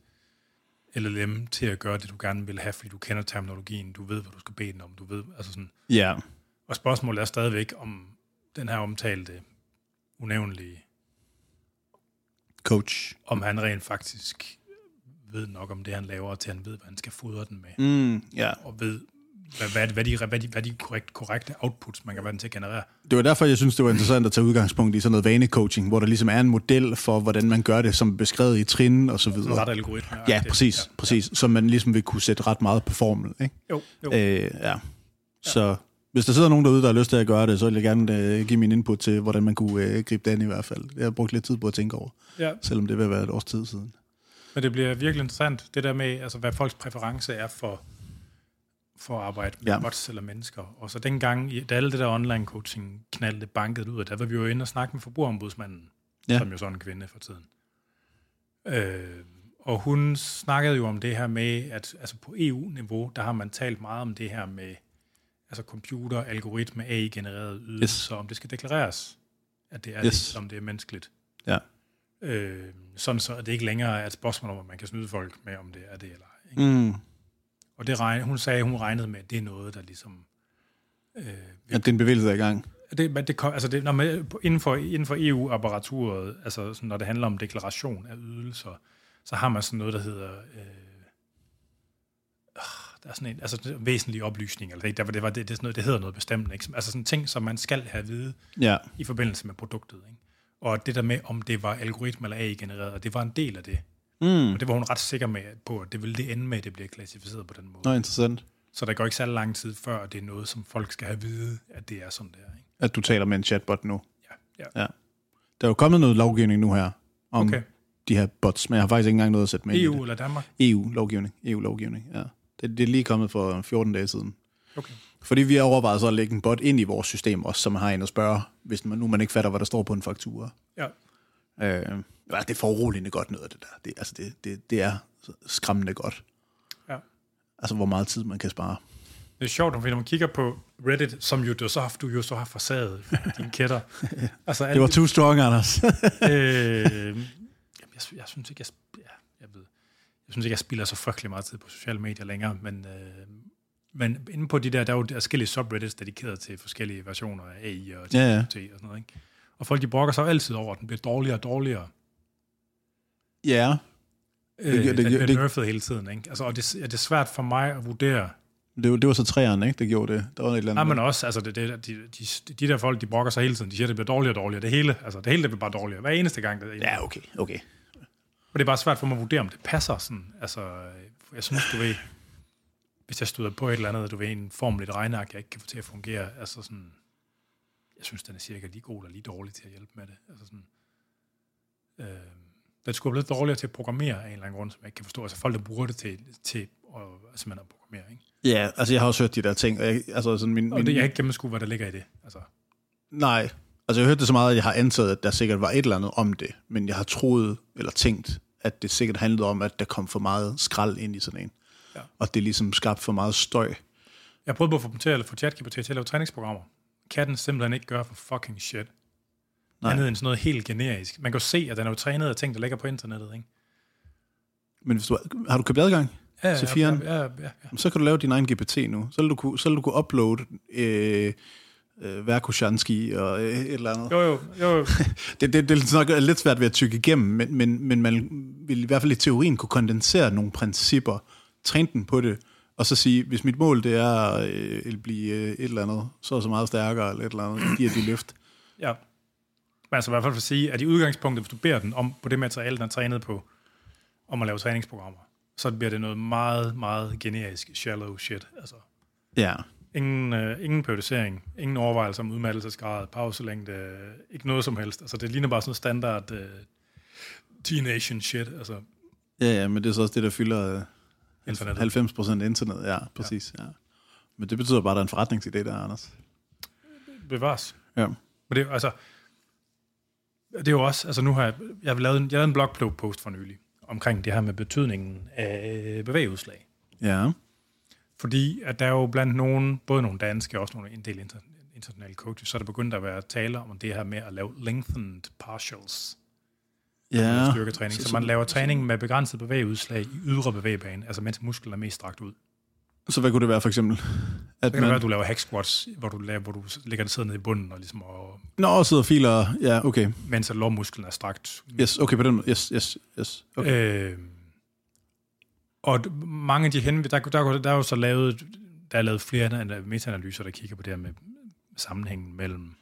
LLM til at gøre det, du gerne vil have, fordi du kender terminologien, du ved, hvad du skal bede den om, du ved, altså sådan. Ja, Og spørgsmålet er stadigvæk, om den her omtalte unævnlige, coach. om han rent faktisk ved nok om det, han laver, til han ved, hvad han skal fodre den med. Mm, ja. og ved, hvad, hvad, hvad, de, hvad, de, hvad de korrekt, korrekte outputs, man kan være den til at generere. Det var derfor, jeg synes, det var interessant at tage udgangspunkt i sådan noget vanecoaching, hvor der ligesom er en model for, hvordan man gør det, som er beskrevet i trin og så videre. ret algoritme. Ja, præcis, ja, præcis. Så man ligesom vil kunne sætte ret meget på formel, ikke? Jo, jo. Øh, ja. Så hvis der sidder nogen derude, der har lyst til at gøre det, så vil jeg gerne øh, give min input til, hvordan man kunne øh, gribe det an i hvert fald. Det har jeg brugt lidt tid på at tænke over, Ja. selvom det vil være et års tid siden. Men det bliver virkelig interessant, det der med, altså, hvad folks præference er for, for at arbejde med Ja. bots eller mennesker. Og så dengang, da alle det der online coaching knaldte banket ud, der var vi jo inde og snakke med forbrugerombudsmanden, Ja. som jo så er en kvinde for tiden. Øh, og hun snakkede jo om det her med, at altså på EU-niveau, der har man talt meget om det her med altså computer, algoritme, AI-genererede ydelser, yes. om det skal deklareres, at det er Yes. det, om det er menneskeligt. Ja. Øh, sådan så, at det ikke længere er et spørgsmål om, at man kan snyde folk med, om det er det eller ej. Ikke? Mm. Og det regn, hun sagde, hun regnede med, at det er noget, der ligesom... Øh, At den bevægelse er i gang. det, men det, kom- altså det, når man, inden, for, inden for EU-apparaturet, altså sådan, når det handler om deklaration af ydelser, så har man sådan noget, der hedder... Øh, der er sådan en, altså væsentlig oplysning, eller det, der, det, var, det, det, er sådan noget, det hedder noget bestemt, ikke? Altså sådan ting, som man skal have at vide Ja. i forbindelse med produktet. Ikke? Og det der med, om det var algoritme eller AI-genereret, det var en del af det. Mm. Og det var hun ret sikker med på, at det ville det ende med, at det bliver klassificeret på den måde. Nå, interessant. Så der går ikke så lang tid før, det er noget, som folk skal have vide, at det er sådan der. Ikke? At du taler med en chatbot nu. Ja, ja. Ja. Der er jo kommet noget lovgivning nu her om Okay. de her bots, men jeg har faktisk ikke engang noget at sætte med i EU det. eller Danmark? EU-lovgivning. EU-lovgivning, ja. Det, det er lige kommet for 14 dage siden. Okay. Fordi vi har overvejet så at lægge en bot ind i vores system også, som har en at spørge, hvis man nu man ikke fatter, hvad der står på en faktura. Ja. Øh, ja, det er foruroligende godt noget af det der. Det, altså det, det, det er skræmmende godt. ja. Altså, hvor meget tid man kan spare. Det er sjovt, når man kigger på Reddit, som jo, du, så har, du jo så har forsaget dine kætter. altså, Det var too strong, Anders. øh, jeg, jeg, synes ikke, jeg, ja, jeg, ved, jeg synes ikke, jeg spilder så frygtelig meget tid på sociale medier længere, men, øh, men inde på de der, der er jo forskellige subreddits dedikeret til forskellige versioner af AI og GPT Ja, ja. og sådan noget. Ikke? Og folk de brokker sig altid over, at den bliver dårligere og dårligere. ja, Øh, det- den det- bliver det- nerfed hele tiden. Ikke? Altså, og det, ja, det er svært for mig at vurdere, det, var- det var så træerne, ikke? Det gjorde det. Der var et eller andet. men også, altså, det, det, de, de, de der folk, de brokker sig hele tiden. De siger, at det bliver dårligere og dårligere. Det hele, altså, det hele det bliver bare dårligere. Hver eneste gang. Det, Ja, okay, okay. Og det er bare svært for mig at vurdere, om det passer sådan. Altså, jeg synes, du ved, hvis jeg støder på et eller andet, du ved, en formel et regneark, jeg ikke kan få til at fungere, altså sådan, jeg synes, den er cirka lige god eller lige dårlig til at hjælpe med det. Altså sådan, øh, den skulle blive dårligere til at programmere af en eller anden grund, som jeg ikke kan forstå. Altså folk, der bruger det til, til at, altså, man at programmere, ikke? Ja, altså jeg har også hørt de der ting. Og jeg, altså sådan min, Og min, det, jeg har ikke gennemskue, hvad der ligger i det. Altså, Nej, altså jeg har hørt det så meget, at jeg har antaget, at der sikkert var et eller andet om det. Men jeg har troet, eller tænkt, at det sikkert handlede om, at der kom for meget skrald ind i sådan en. Ja. Og det ligesom skabte for meget støj. Jeg prøvet på at få dem til at få ChatGPT til at lave træningsprogrammer. Kan den simpelthen ikke gøre for fucking shit. Nej. Andet end sådan noget helt generisk. Man kan jo se, at den er jo trænet af ting, der ligger på internettet, ikke? Men hvis du, har du købt adgang? Ja, Til ja, ja, ja, ja. Så kan du lave din egen GPT nu. Så vil du kunne, så vil du kunne uploade øh, øh, Verkoshansky og øh, et eller andet. Jo, jo, jo, jo. Det, det, det er nok lidt svært ved at tykke igennem, men, men, men man vil i hvert fald i teorien kunne kondensere nogle principper, træne den på det, og så sige, hvis mit mål det er øh, at blive øh, et eller andet, så er så meget stærkere, eller et eller andet, giver de løft. ja. Men altså i hvert fald for at sige, at i udgangspunktet, hvis du beder den om på det materiale, den er trænet på, om at lave træningsprogrammer, så bliver det noget meget, meget generisk, shallow shit. Altså, Ja. Ingen, øh, ingen periodisering, ingen overvejelse om udmattelsesgrad, pauselængde, øh, ikke noget som helst. Altså, det ligner bare sådan standard øh, teenage shit, altså Ja, ja, men det er så også det, der fylder øh, internettet. 90 procent internet. Ja, præcis. Ja. Men det betyder bare, at der er en forretningsidé der, Anders. Bevares. Ja. Men det altså, det er jo også, altså nu har jeg, jeg har lavet en, jeg lavet en blogpost for nylig, omkring det her med betydningen af bevægeudslag. Ja. Fordi at der er jo blandt nogen, både nogle danske og også nogle en del inter, internationale coaches, så er der begyndt at være tale om det her med at lave lengthened partials Ja. styrketræning. Så, så man laver træning med begrænset bevægeudslag i ydre bevægebane, altså mens musklen er mest strakt ud. Så hvad kunne det være for eksempel? At Det kan være, at du laver hack squats, hvor du, laver, hvor du ligger sidder nede i bunden, og ligesom, og, Nå, sidder og filer. Ja, okay. mens at lårmusklen er strakt Yes, okay på den måde. Yes, yes, yes. Okay. Øh, og mange af de hen, der, der, der er jo så lavet, der er lavet flere ana- meta-analyser, der kigger på det her med sammenhængen mellem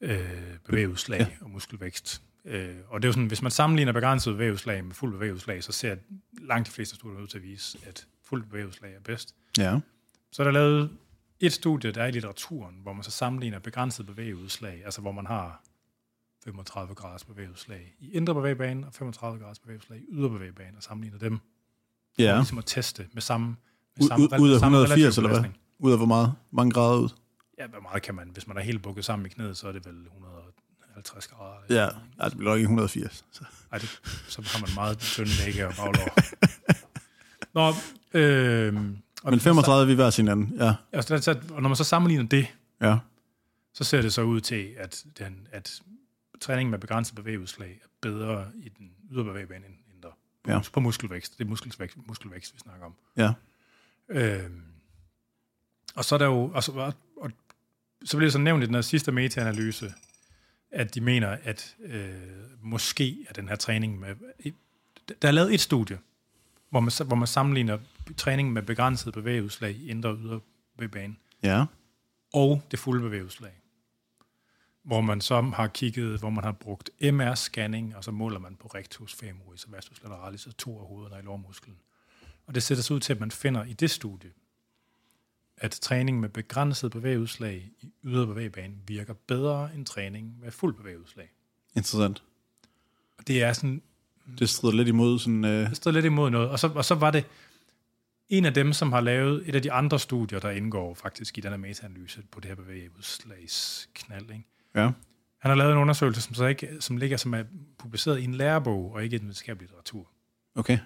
øh, bevægeudslag Ja. og muskelvækst. Øh, og det er jo sådan, hvis man sammenligner begrænset bevægeudslag med fuld bevægeudslag, så ser langt de fleste studier ud til at vise, at fuld bevægeudslag er bedst. Ja. Så er der lavet et studie, der er i litteraturen, hvor man så sammenligner begrænset bevægeudslag, altså hvor man har 35 graders bevægeudslag i indre bevægebane og 35 graders bevægeudslag i ydre bevægebane, og sammenligner dem. For Ja. ligesom at teste med samme, med samme, ud, ud af samme 180, relativ eller hvad? Ud af hvor meget? Mange grader ud? Ja, hvor meget kan man? Hvis man er helt bukket sammen i knæet, så er det vel 150 grader. Ja. ja det bliver nok ikke 180. Så. Ej, det, så har man meget tynde lægge og baglår. Nå, øh, og, Men 35 vi hver sin anden. Ja. Altså, der- så- og når man så sammenligner det, Ja. så ser det så ud til, at, den, at træning med begrænset bevægeudslag er bedre i den ydre bevægebane end Ja. på muskelvækst. Det er muskelvækst, muskelvækst, vi snakker om. Ja. Øhm, og så er der jo, og så, og, og, så bliver det så nævnt i den her sidste meta-analyse, at de mener, at øh, måske er den her træning med... Der er lavet et studie, hvor man, hvor man sammenligner træning med begrænset bevægeudslag i indre og ydre bevægebane, Ja. og det fulde bevægeudslag. Hvor man så har kigget, hvor man har brugt MR-scanning, og så måler man på rectus femoris og vastus lateralis, og to af hovederne i lårmusklen. Og det sætter sig ud til, at man finder i det studie, at træning med begrænset bevægeudslag i ydre bevægebane virker bedre end træning med fuld bevægeudslag. Interessant. Og det er sådan, Det strider lidt imod sådan... Øh, det stod lidt imod noget. Og så, og så var det en af dem, som har lavet et af de andre studier, der indgår faktisk i den her metaanalyse på det her bevægeudslagsknald. Ikke? Ja. Han har lavet en undersøgelse, som, så ikke, som ligger som er publiceret i en lærebog og ikke i den videnskabelige litteratur, Okay.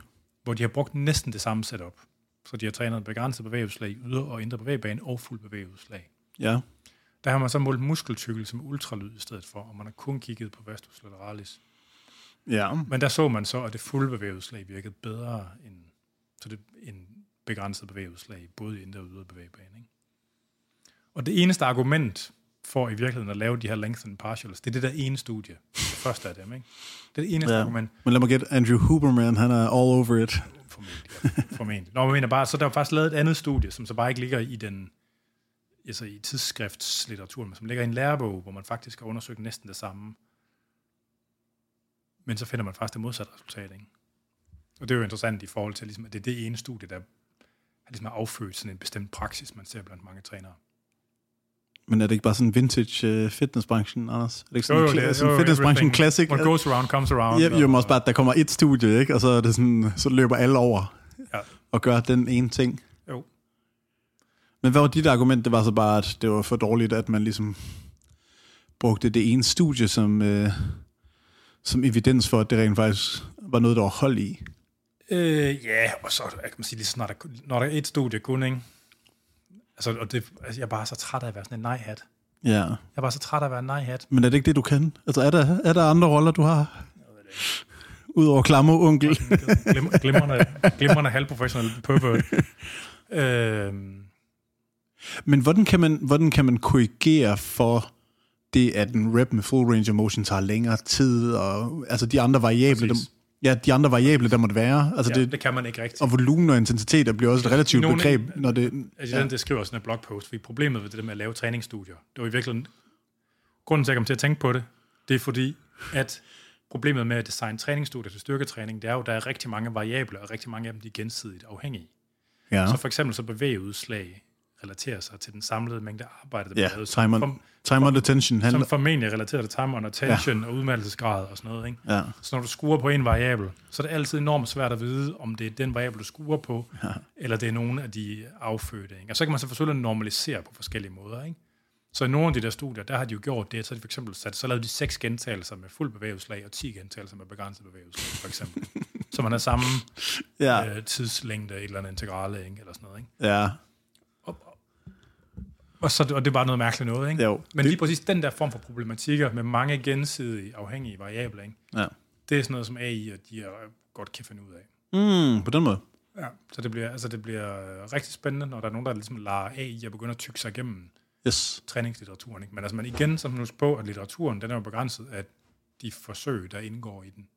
hvor de har brugt næsten det samme setup. Så de har trænet begrænset bevægeudslag i ydre og indre bevægebane og fuld bevægeudslag. Ja. Der har man så målt muskeltykkelse med ultralyd i stedet for, og man har kun kigget på vastus lateralis. Ja. Men der så man så, at det fulde bevægeudslag virkede bedre end, så det, end begrænset bevægeudslag, både i indre og ydre bevægebane. Ikke? Og det eneste argument for i virkeligheden at lave de her lengthened partials, det er det der ene studie. Det første af dem, ikke? Det er det eneste Ja. argument. Men lad mig gætte, Andrew Huberman, han er all over it. Formentlig. Ja. Formentlig. Nå, men mener bare, så der er faktisk lavet et andet studie, som så bare ikke ligger i den altså i tidsskriftslitteratur, men som ligger i en lærebog, hvor man faktisk har undersøgt næsten det samme. Men så finder man faktisk det modsatte resultat. Ikke? Og det er jo interessant i forhold til, ligesom, at det er det ene studie, der har ligesom affødt sådan en bestemt praksis, man ser blandt mange trænere. Men er det ikke bare sådan vintage uh, fitnessbranchen, Anders? Er det ikke sådan, Jo, jo, er- sådan jo, fitnessbranchen classic? What goes around comes around. Ja, jo, også bare, at der kommer et studie, ikke? og så, er det sådan, så løber alle over Ja. og gør den ene ting. Jo. Men hvad var dit argument? Det var så bare, at det var for dårligt, at man ligesom brugte det ene studie som, øh, som evidens for, at det rent faktisk var noget, der var hold i. Øh, ja, og så kan man sige, lige snart der, når der er et studie kun, ikke? Altså, og det, altså, jeg er bare så træt af at være sådan en nej-hat. Ja. Jeg er bare så træt af at være en nej-hat. Men er det ikke det, du kan? Altså, er der, er der andre roller, du har? Udover klammer onkel. Glim, glimrende, glimrende halvprofessionel pervert. øhm, Men hvordan kan man, hvordan kan man korrigere for det, at en rep med full range of motion tager længere tid, og altså de andre variable, Præcis. Ja, de andre variable, der måtte være. Altså ja, det, det, kan man ikke rigtigt. og volumen og intensitet bliver også et relativt Nogle- begreb, når det... Altså, ja. den, det skriver sådan en blogpost, fordi problemet ved det der med at lave træningsstudier, det var i virkeligheden, grunden til, at jeg kom til at tænke på det, det er fordi, at problemet med at designe træningsstudier til styrketræning, det er jo, at der er rigtig mange variabler, og rigtig mange af dem de er gensidigt afhængige. Ja, Så for eksempel så bevægeudslag relaterer sig til den samlede mængde arbejde, der bliver lavet, time, som, on, time on attention handler... som formentlig er relateret til time on attention ja. og udmattelsesgrad og sådan noget. Ikke? Ja, Så når du skruer på en variabel, så er det altid enormt svært at vide, om det er den variabel, du skruer på, ja. eller det er nogle af de affødte. Ikke? Og så kan man så selvfølgelig normalisere på forskellige måder. Ikke? Så i nogle af de der studier, der har de jo gjort det, så de for eksempel sat, så lavede de seks gentagelser med fuld bevægeudslag, og 10 gentagelser med begrænset bevægeudslag, for eksempel. så man har samme ja, øh, tidslængde, et eller andet integrale, ikke? eller sådan noget. Ikke? ja, Og, så, og det er bare noget mærkeligt noget, ikke? Jo. Men lige præcis den der form for problematikker med mange gensidige afhængige variabler, ikke? ja. det er sådan noget, som AI og de er godt kan finde ud af. Mm, på den måde. Ja. Så det bliver, altså det bliver øh, rigtig spændende, når der er nogen, der ligesom lader AI at begynde at tykke sig igennem Yes. træningslitteraturen. Ikke? Men altså, man igen, så husk på, at litteraturen, den er jo begrænset af de forsøg, der indgår i den.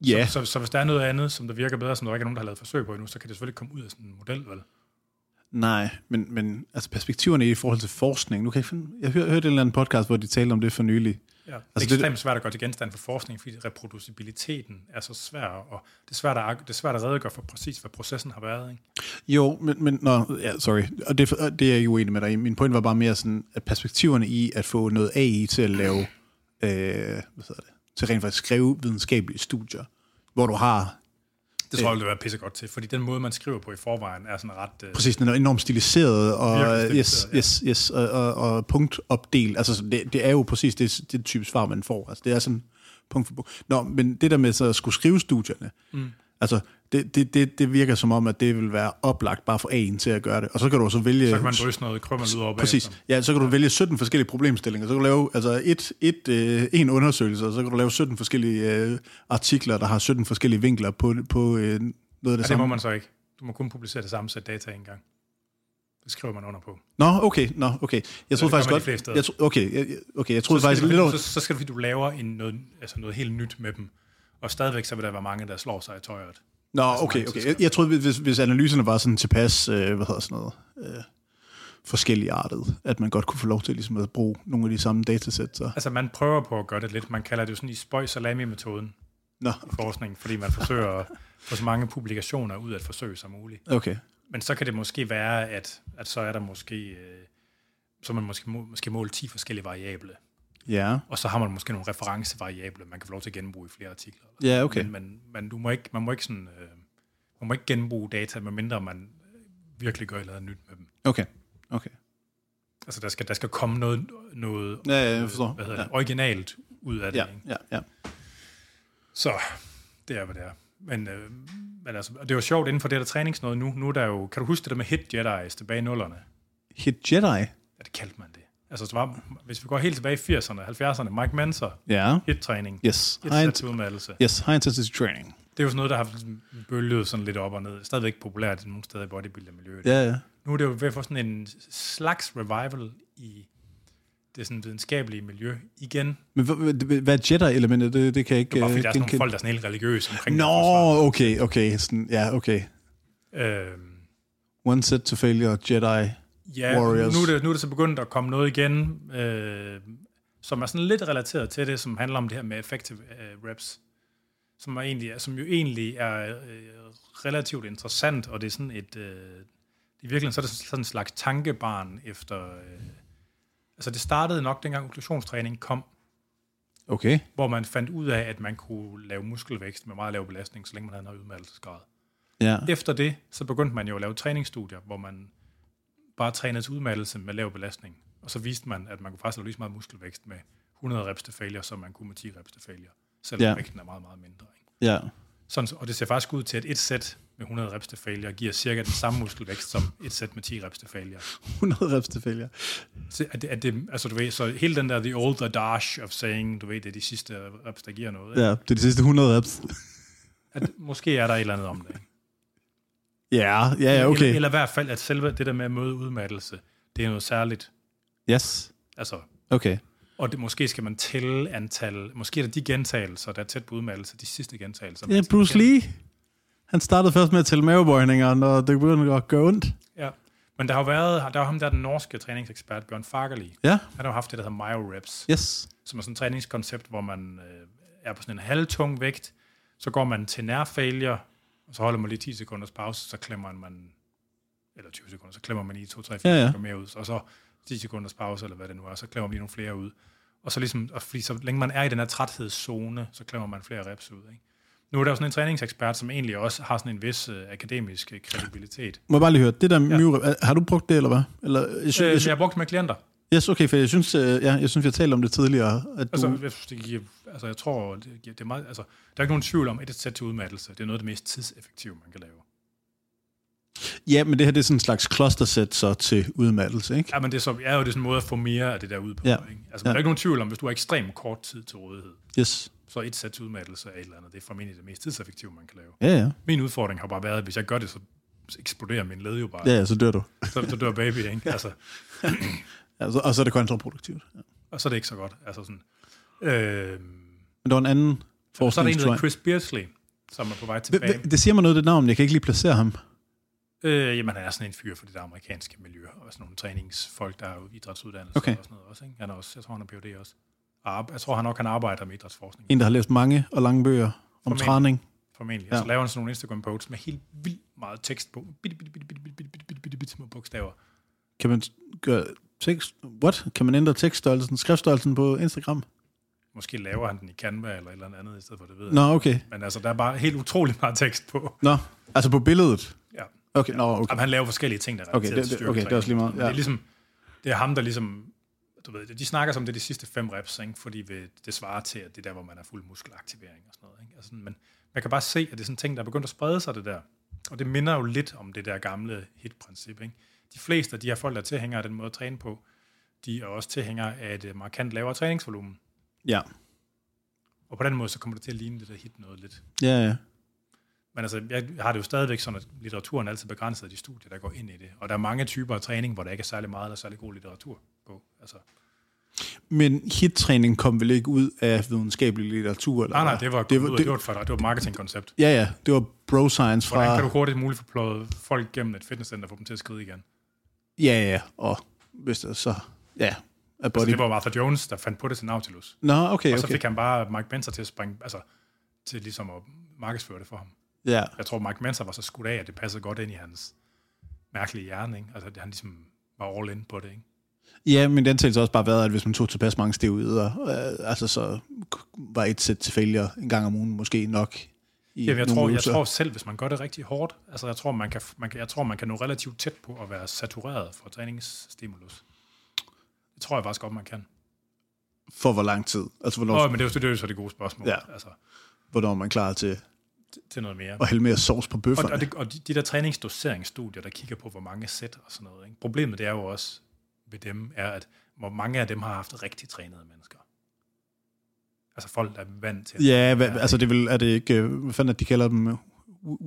Ja, Så, så, så, hvis der er noget andet, som der virker bedre, som der ikke er nogen, der har lavet forsøg på endnu, så kan det selvfølgelig komme ud af sådan en model, vel? Nej, men, men altså perspektiverne i forhold til forskning. Nu kan jeg, finde, jeg hør, hørte en eller anden podcast, hvor de talte om det for nylig. Ja, det er Altså, det- ekstremt svært at gøre til genstand for forskning, fordi reproducibiliteten er så svær, og det er svært at, det er svært at redegøre for præcis, hvad processen har været. Ikke? Jo, men, men nå, ja, sorry. Og det, det er jeg jo enig med dig. Min point var bare mere sådan, at perspektiverne i at få noget AI til at lave, øh, hvad hedder det, til rent faktisk skrive videnskabelige studier, hvor du har Det tror jeg, det vil være pissegodt til, fordi den måde, man skriver på i forvejen, er sådan ret... Øh, præcis, den er enormt stiliseret, og yes, ja. yes, yes, og, og, og punktopdel. Altså, så det, det er jo præcis det, det type svar, man får. Altså, det er sådan punkt for punkt. Nå, men det der med så at skulle skrive studierne, mm. altså, det, det, det, det virker som om, at det vil være oplagt bare for A'en til at gøre det. Og så kan du så vælge... så kan man drysse noget krømmel ud over Præcis. Ja, så kan du vælge 17 forskellige problemstillinger. Så kan du lave altså et, et, øh, en undersøgelse, og så kan du lave 17 forskellige øh, artikler, der har 17 forskellige vinkler på, på øh, noget af det Ja, det må samme. man så ikke. Du må kun publicere det samme sæt data en gang. Det skriver man under på. Nå, okay, nå, okay. Jeg troede faktisk godt... Jeg tro, okay, jeg, okay, jeg troede faktisk skal, lidt du, over... så, så skal du, fordi du laver en, noget, altså noget helt nyt med dem. Og stadigvæk så vil der være mange, der slår sig i tøjet. Nå, mange okay, okay. Jeg, jeg troede, hvis, hvis analyserne var sådan tilpas, øh, hvad hedder sådan noget, øh, forskellige artet, at man godt kunne få lov til ligesom, at bruge nogle af de samme datasæt. Så. Altså man prøver på at gøre det lidt. Man kalder det jo sådan i spøj salami-metoden Nå, i forskning, fordi man forsøger at få så mange publikationer ud af et forsøg som muligt. okay. Men så kan det måske være, at, at så er der måske, øh, så man måske, må, måske måle 10 forskellige variable. Ja. Og så har man måske nogle referencevariable, man kan få lov til at genbruge i flere artikler. Ja, okay. Men, men, men du må ikke, man må ikke sådan, øh, man må ikke genbruge data, medmindre man virkelig gør noget nyt med dem. Okay. Okay. Altså der skal, der skal komme noget, noget Ja, ja, jeg forstår. hvad hedder Ja. det, originalt ud af det. Ja, Ikke? ja, ja. Så det er, hvad det er. Men, øh, men altså, og det var sjovt inden for det der træningsnød nu. Nu er der jo, kan du huske det der med hit Jedi's tilbage i nullerne? Hit Jedi? Ja, det kaldte man. Altså, det var, hvis vi går helt tilbage i 80'erne, 70'erne, Mike Menser, Ja. hit-træning, Yes. udmattelse. yes, high intensity training. Det er jo sådan noget, der har bølget sådan lidt op og ned. Stadigvæk populært nogle steder i bodybuilder-miljøet. Ja, ja. Nu er det jo ved at få sådan en slags revival i det sådan videnskabelige miljø igen. Men hvad, er Jedi-elementet? Det, det kan jeg ikke Det er bare fordi, øh, der er sådan nogle folk, der er sådan helt religiøse omkring Nå, det. okay, okay. Sådan, ja, okay. Øhm, One set to failure, Jedi. Ja, Warriors. nu er, det, nu er det så begyndt at komme noget igen, øh, som er sådan lidt relateret til det, som handler om det her med effective øh, reps, som, er egentlig, som jo egentlig er øh, relativt interessant, og det er sådan et, øh, i virkeligheden så er det sådan en slags tankebarn efter, øh, altså det startede nok dengang inklusionstræning kom, Okay. hvor man fandt ud af, at man kunne lave muskelvækst med meget lav belastning, så længe man havde en udmattelsesgrad. Ja. Efter det, så begyndte man jo at lave træningsstudier, hvor man bare trænede til udmattelse med lav belastning. Og så viste man, at man kunne faktisk lave lige så meget muskelvækst med 100 reps til failure, som man kunne med 10 reps til failure. Selvom Ja. vægten er meget, meget mindre. Ikke? Ja. Sådan, og det ser faktisk ud til, at et sæt med 100 reps til failure giver cirka den samme muskelvækst som et sæt med 10 reps til failure. 100 reps til failure. Så, at det, at det, altså, du ved, så hele den der, the old adage of saying, du ved, det er de sidste reps, der giver noget. Ikke? Ja, det er de sidste 100 reps. At, måske er der et eller andet om det. Ikke? Ja, ja, ja, okay. Eller, eller i hvert fald, at selve det der med at møde udmattelse, det er noget særligt. Yes. Altså, Okay. og det, måske skal man tælle antal, måske er det de gentagelser, der er tæt på udmattelse, de sidste gentagelser. Ja, Bruce. Lee. Han startede først med at tælle mavebøjninger, når det begyndte at gøre ondt. Ja. Men der har jo været, der er jo ham der, den norske træningsekspert, Bjørn Fagerli. Ja, Han har jo haft det, der hedder MyoReps, yes. som er sådan et træningskoncept, hvor man øh, er på sådan en halvtung vægt, så går man til nær failure, og så holder man lige 10 sekunders pause, så klemmer man, eller 20 sekunder, så klemmer man lige 2, 3, 4 Ja, ja. mere ud, og så 10 sekunders pause, eller hvad det nu er, så klemmer man lige nogle flere ud. Og så ligesom, og fordi så længe man er i den her træthedszone, så klemmer man flere reps ud. Ikke? Nu er der jo sådan en træningsekspert, som egentlig også har sådan en vis øh, akademisk øh, kredibilitet. Må jeg bare lige høre, det der Ja. ja. har du brugt det, eller hvad? Eller, jeg Øh, jeg jeg har brugt det med klienter. Yes, okay, for jeg synes, øh, ja, jeg synes, vi har talt om det tidligere. At Altså, du, jeg, synes, det giver, altså, jeg tror, det, giver, det er meget, altså, der er ikke nogen tvivl om, at et sæt til udmattelse, det er noget af det mest tidseffektive, man kan lave. ja, men det her det er sådan en slags cluster-sæt så til udmattelse, ikke? Ja, men det er, så, er jo det er sådan en måde at få mere af det der ud på. Ja. Ikke? Altså, Ja. ja. der er ikke nogen tvivl om, hvis du har ekstremt kort tid til rådighed, Yes. så et sæt til udmattelse af et eller andet, det er formentlig det mest tidseffektive, man kan lave. Ja, ja. Min udfordring har bare været, at hvis jeg gør det, så eksploderer min led jo bare. Ja, ja, så dør du. Så, så dør baby, ikke? Altså, Altså, og så er det kontraproduktivt. Ja. og så er det ikke så godt. Altså sådan, øh, Men der var en anden så er der en, der hedder. Chris Beardsley, som er på vej tilbage. Det siger mig noget, det navn. Jeg kan ikke lige placere ham. Øh, jamen, han er sådan en fyr for det der amerikanske miljø, og sådan nogle træningsfolk, der er jo idrætsuddannelse Okay. og sådan noget også. Ikke? Han er også, jeg tror, han er PhD også. Og ar- jeg tror, han nok kan arbejder med idrætsforskning. En, der har læst mange og lange bøger om Formentlig. træning. Formentlig. Ja. Ja. Så laver han sådan nogle Instagram-posts med helt vildt meget tekst på. Bitte, bitte, bitte, bitte, bitte, bitte, bitte, bitte, bitte, bitte små bogstaver. Kan man gøre tekst... What? Kan man ændre tekststørrelsen, skriftstørrelsen på Instagram? Måske laver han den i Canva eller et eller andet i stedet for det, ved. Nå, okay. Men altså, der er bare helt utrolig meget tekst på. Nå, altså på billedet. Ja. Okay, nå, okay. Jamen, han laver forskellige ting, der er Okay, det- okay, det er også lige meget, ja. Det er ligesom, det er ham, der ligesom, du ved, de snakker som det er de sidste fem reps, ikke? fordi det svarer til, at det er der, hvor man er fuld muskelaktivering og sådan noget. Ikke? Altså, men man kan bare se, at det er sådan ting, der er begyndt at sprede sig, det der. Og det minder jo lidt om det der gamle hit-princip. Ikke? De fleste af de her folk, der er tilhængere af den måde at træne på, de er også tilhængere af et øh, markant lavere træningsvolumen. Ja. Og på den måde, så kommer det til at ligne det der hit noget lidt. Ja, ja. Men altså, jeg har det jo stadigvæk sådan, at litteraturen er altid begrænset af de studier, der går ind i det. Og der er mange typer af træning, hvor der ikke er særlig meget eller særlig god litteratur på. Altså, Men hit-træning kom vel ikke ud af videnskabelig litteratur? Eller nej, nej, det var, det var, det, det var, et, det var et marketingkoncept. Ja, ja, det var bro-science Hvordan kan fra... du hurtigt muligt få pløjet folk gennem et fitnesscenter og få dem til at skride igen? Ja, ja, og hvis det så... Ja, er body... Altså, det var Arthur Jones, der fandt på det til Nautilus. Nå, okay, Og så okay. fik han bare Mike Benzer til at springe, altså til ligesom at markedsføre det for ham. Ja, Jeg tror, Mike Benzer var så skudt af, at det passede godt ind i hans mærkelig hjerne, ikke? Altså, han ligesom var all in på det, ikke? Ja, men den har også bare været, at hvis man tog tilpas mange steroider, øh, altså så var et sæt til failure en gang om ugen måske nok. I ja, jeg, tror, jeg tror selv, hvis man gør det rigtig hårdt, altså jeg tror, man kan, man kan, jeg tror, man kan nå relativt tæt på at være satureret for træningsstimulus. Det tror jeg faktisk godt, man kan. For hvor lang tid? Altså, hvornår... Oh, men det er, jo, det er så det gode spørgsmål. Ja. Altså, hvornår er man klar til, til noget mere. Og hælde mere sovs på bøfferne. Og, og, det, og de, de der træningsdoseringsstudier, der kigger på, hvor mange sæt og sådan noget. Ikke? Problemet det er jo også ved dem, er, at hvor mange af dem har haft rigtig trænede mennesker. Altså folk, der er vant til at... Ja, hva, altså det vil, er det ikke... Hvad fanden er de kalder dem?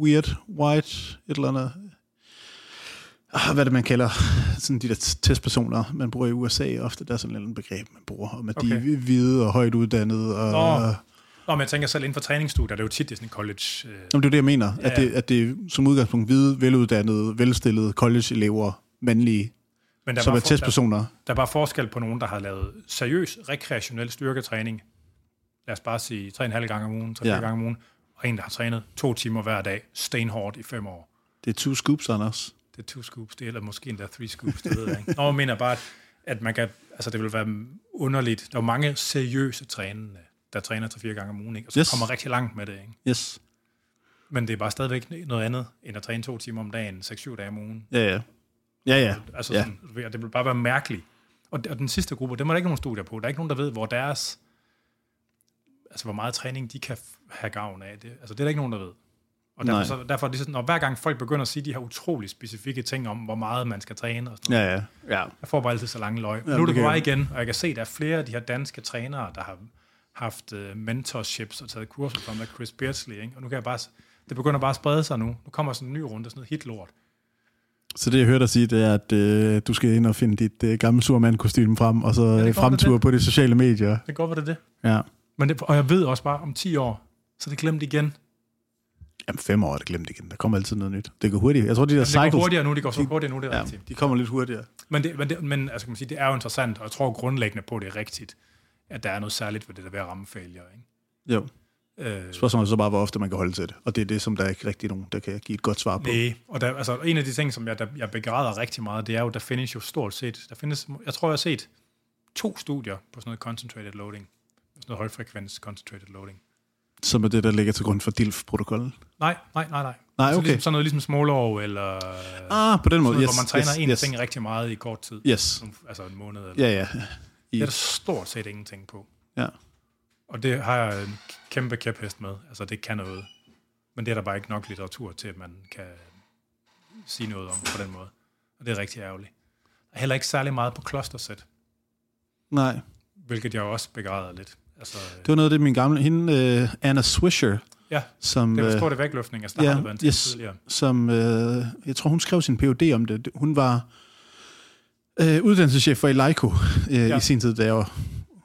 Weird, white, et eller andet... Ah, hvad er det, man kalder sådan de der testpersoner, man bruger i USA ofte. Der er sådan et begreb, man bruger, om at okay. de er hvide og højt uddannede. Og, Nå. Nå, men jeg tænker selv inden for træningsstudier, det er jo tit det er sådan college... Øh... Jamen, det er det, jeg mener. Ja. At, det, at det er som udgangspunkt hvide, veluddannede, velstillede college-elever, mandlige, men der som er testpersoner. Der, der er bare forskel på nogen, der har lavet seriøs rekreationel styrketræning. Lad os bare sige 3,5 gange om ugen, 3 ja. gange om ugen. Og en, der har trænet to timer hver dag, stenhårdt i fem år. Det er two scoops, Anders. Det er two scoops, det er, eller måske endda three scoops, det ved jeg ikke. Nå, jeg mener bare, at man kan, altså det vil være underligt. Der er mange seriøse trænende, der træner til fire gange om ugen, ikke? og så yes. kommer rigtig langt med det. Ikke? Yes. Men det er bare stadigvæk noget andet, end at træne to timer om dagen, 6-7 dage om ugen. Ja, ja. Ja, ja. Altså, ja. Sådan, det vil bare være mærkeligt. Og, og den sidste gruppe, dem er der ikke nogen studier på. Der er ikke nogen, der ved, hvor deres... Altså, hvor meget træning de kan have gavn af. Det, altså, det er der ikke nogen, der ved. Og derfor, så, derfor er det sådan, når hver gang folk begynder at sige de her utrolig specifikke ting om, hvor meget man skal træne og sådan noget, ja, ja. Ja. jeg får bare altid så lange løg. Ja, nu er det på vej igen, og jeg kan se, at der er flere af de her danske trænere, der har haft uh, mentorships og taget kurser fra med Chris Beardsley, ikke? og nu kan jeg bare, det begynder bare at sprede sig nu. Nu kommer sådan en ny runde, sådan noget hitlort. Så det, jeg hørte dig sige, det er, at øh, du skal ind og finde dit øh, gamle surmand-kostyme frem, og så ja, fremture på de sociale medier. Det går, det det. Ja. Men det, og jeg ved også bare, om 10 år, så er det glemt igen. Jamen fem år er det glemt igen. Der kommer altid noget nyt. Det går hurtigt. Jeg tror, de der Jamen, cycles... Det går hurtigere nu, det går så hurtigere nu, det er ja, rigtigt. de kommer lidt hurtigere. Men, det, men, det, men altså, kan man sige, det er jo interessant, og jeg tror grundlæggende på, at det er rigtigt, at der er noget særligt ved det der ved at ramme failure. Ikke? Jo. Øh, Spørgsmålet er så bare, hvor ofte man kan holde til det. Og det er det, som der er ikke rigtig nogen, der kan give et godt svar på. Nej, og der, altså, en af de ting, som jeg, der, jeg begræder rigtig meget, det er jo, der findes jo stort set, der findes, jeg tror, jeg har set to studier på sådan noget concentrated loading. Sådan noget højfrekvens concentrated loading. Som er det, der ligger til grund for DILF-protokollen? Nej, nej, nej, nej. Nej, okay. Så ligesom, sådan noget ligesom Smallov, eller... Ah, på den måde, noget, yes, Hvor man træner yes, en yes. ting rigtig meget i kort tid. Yes. Altså en måned. Eller ja, ja. I... Det er der stort set ingenting på. Ja. Og det har jeg en kæmpe kæphest med. Altså, det kan noget. Men det er der bare ikke nok litteratur til, at man kan sige noget om på den måde. Og det er rigtig ærgerligt. Er heller ikke særlig meget på klostersæt. Nej. Hvilket jeg også begræder lidt. Altså, det var noget af det, min gamle... Hende, uh, Anna Swisher, Ja, som, det var stort vægtløftning, altså der ja, yes, tidligere. Som, øh, jeg tror, hun skrev sin Ph.D. om det. Hun var øh, uddannelseschef for Eleiko øh, ja. i sin tid, da jeg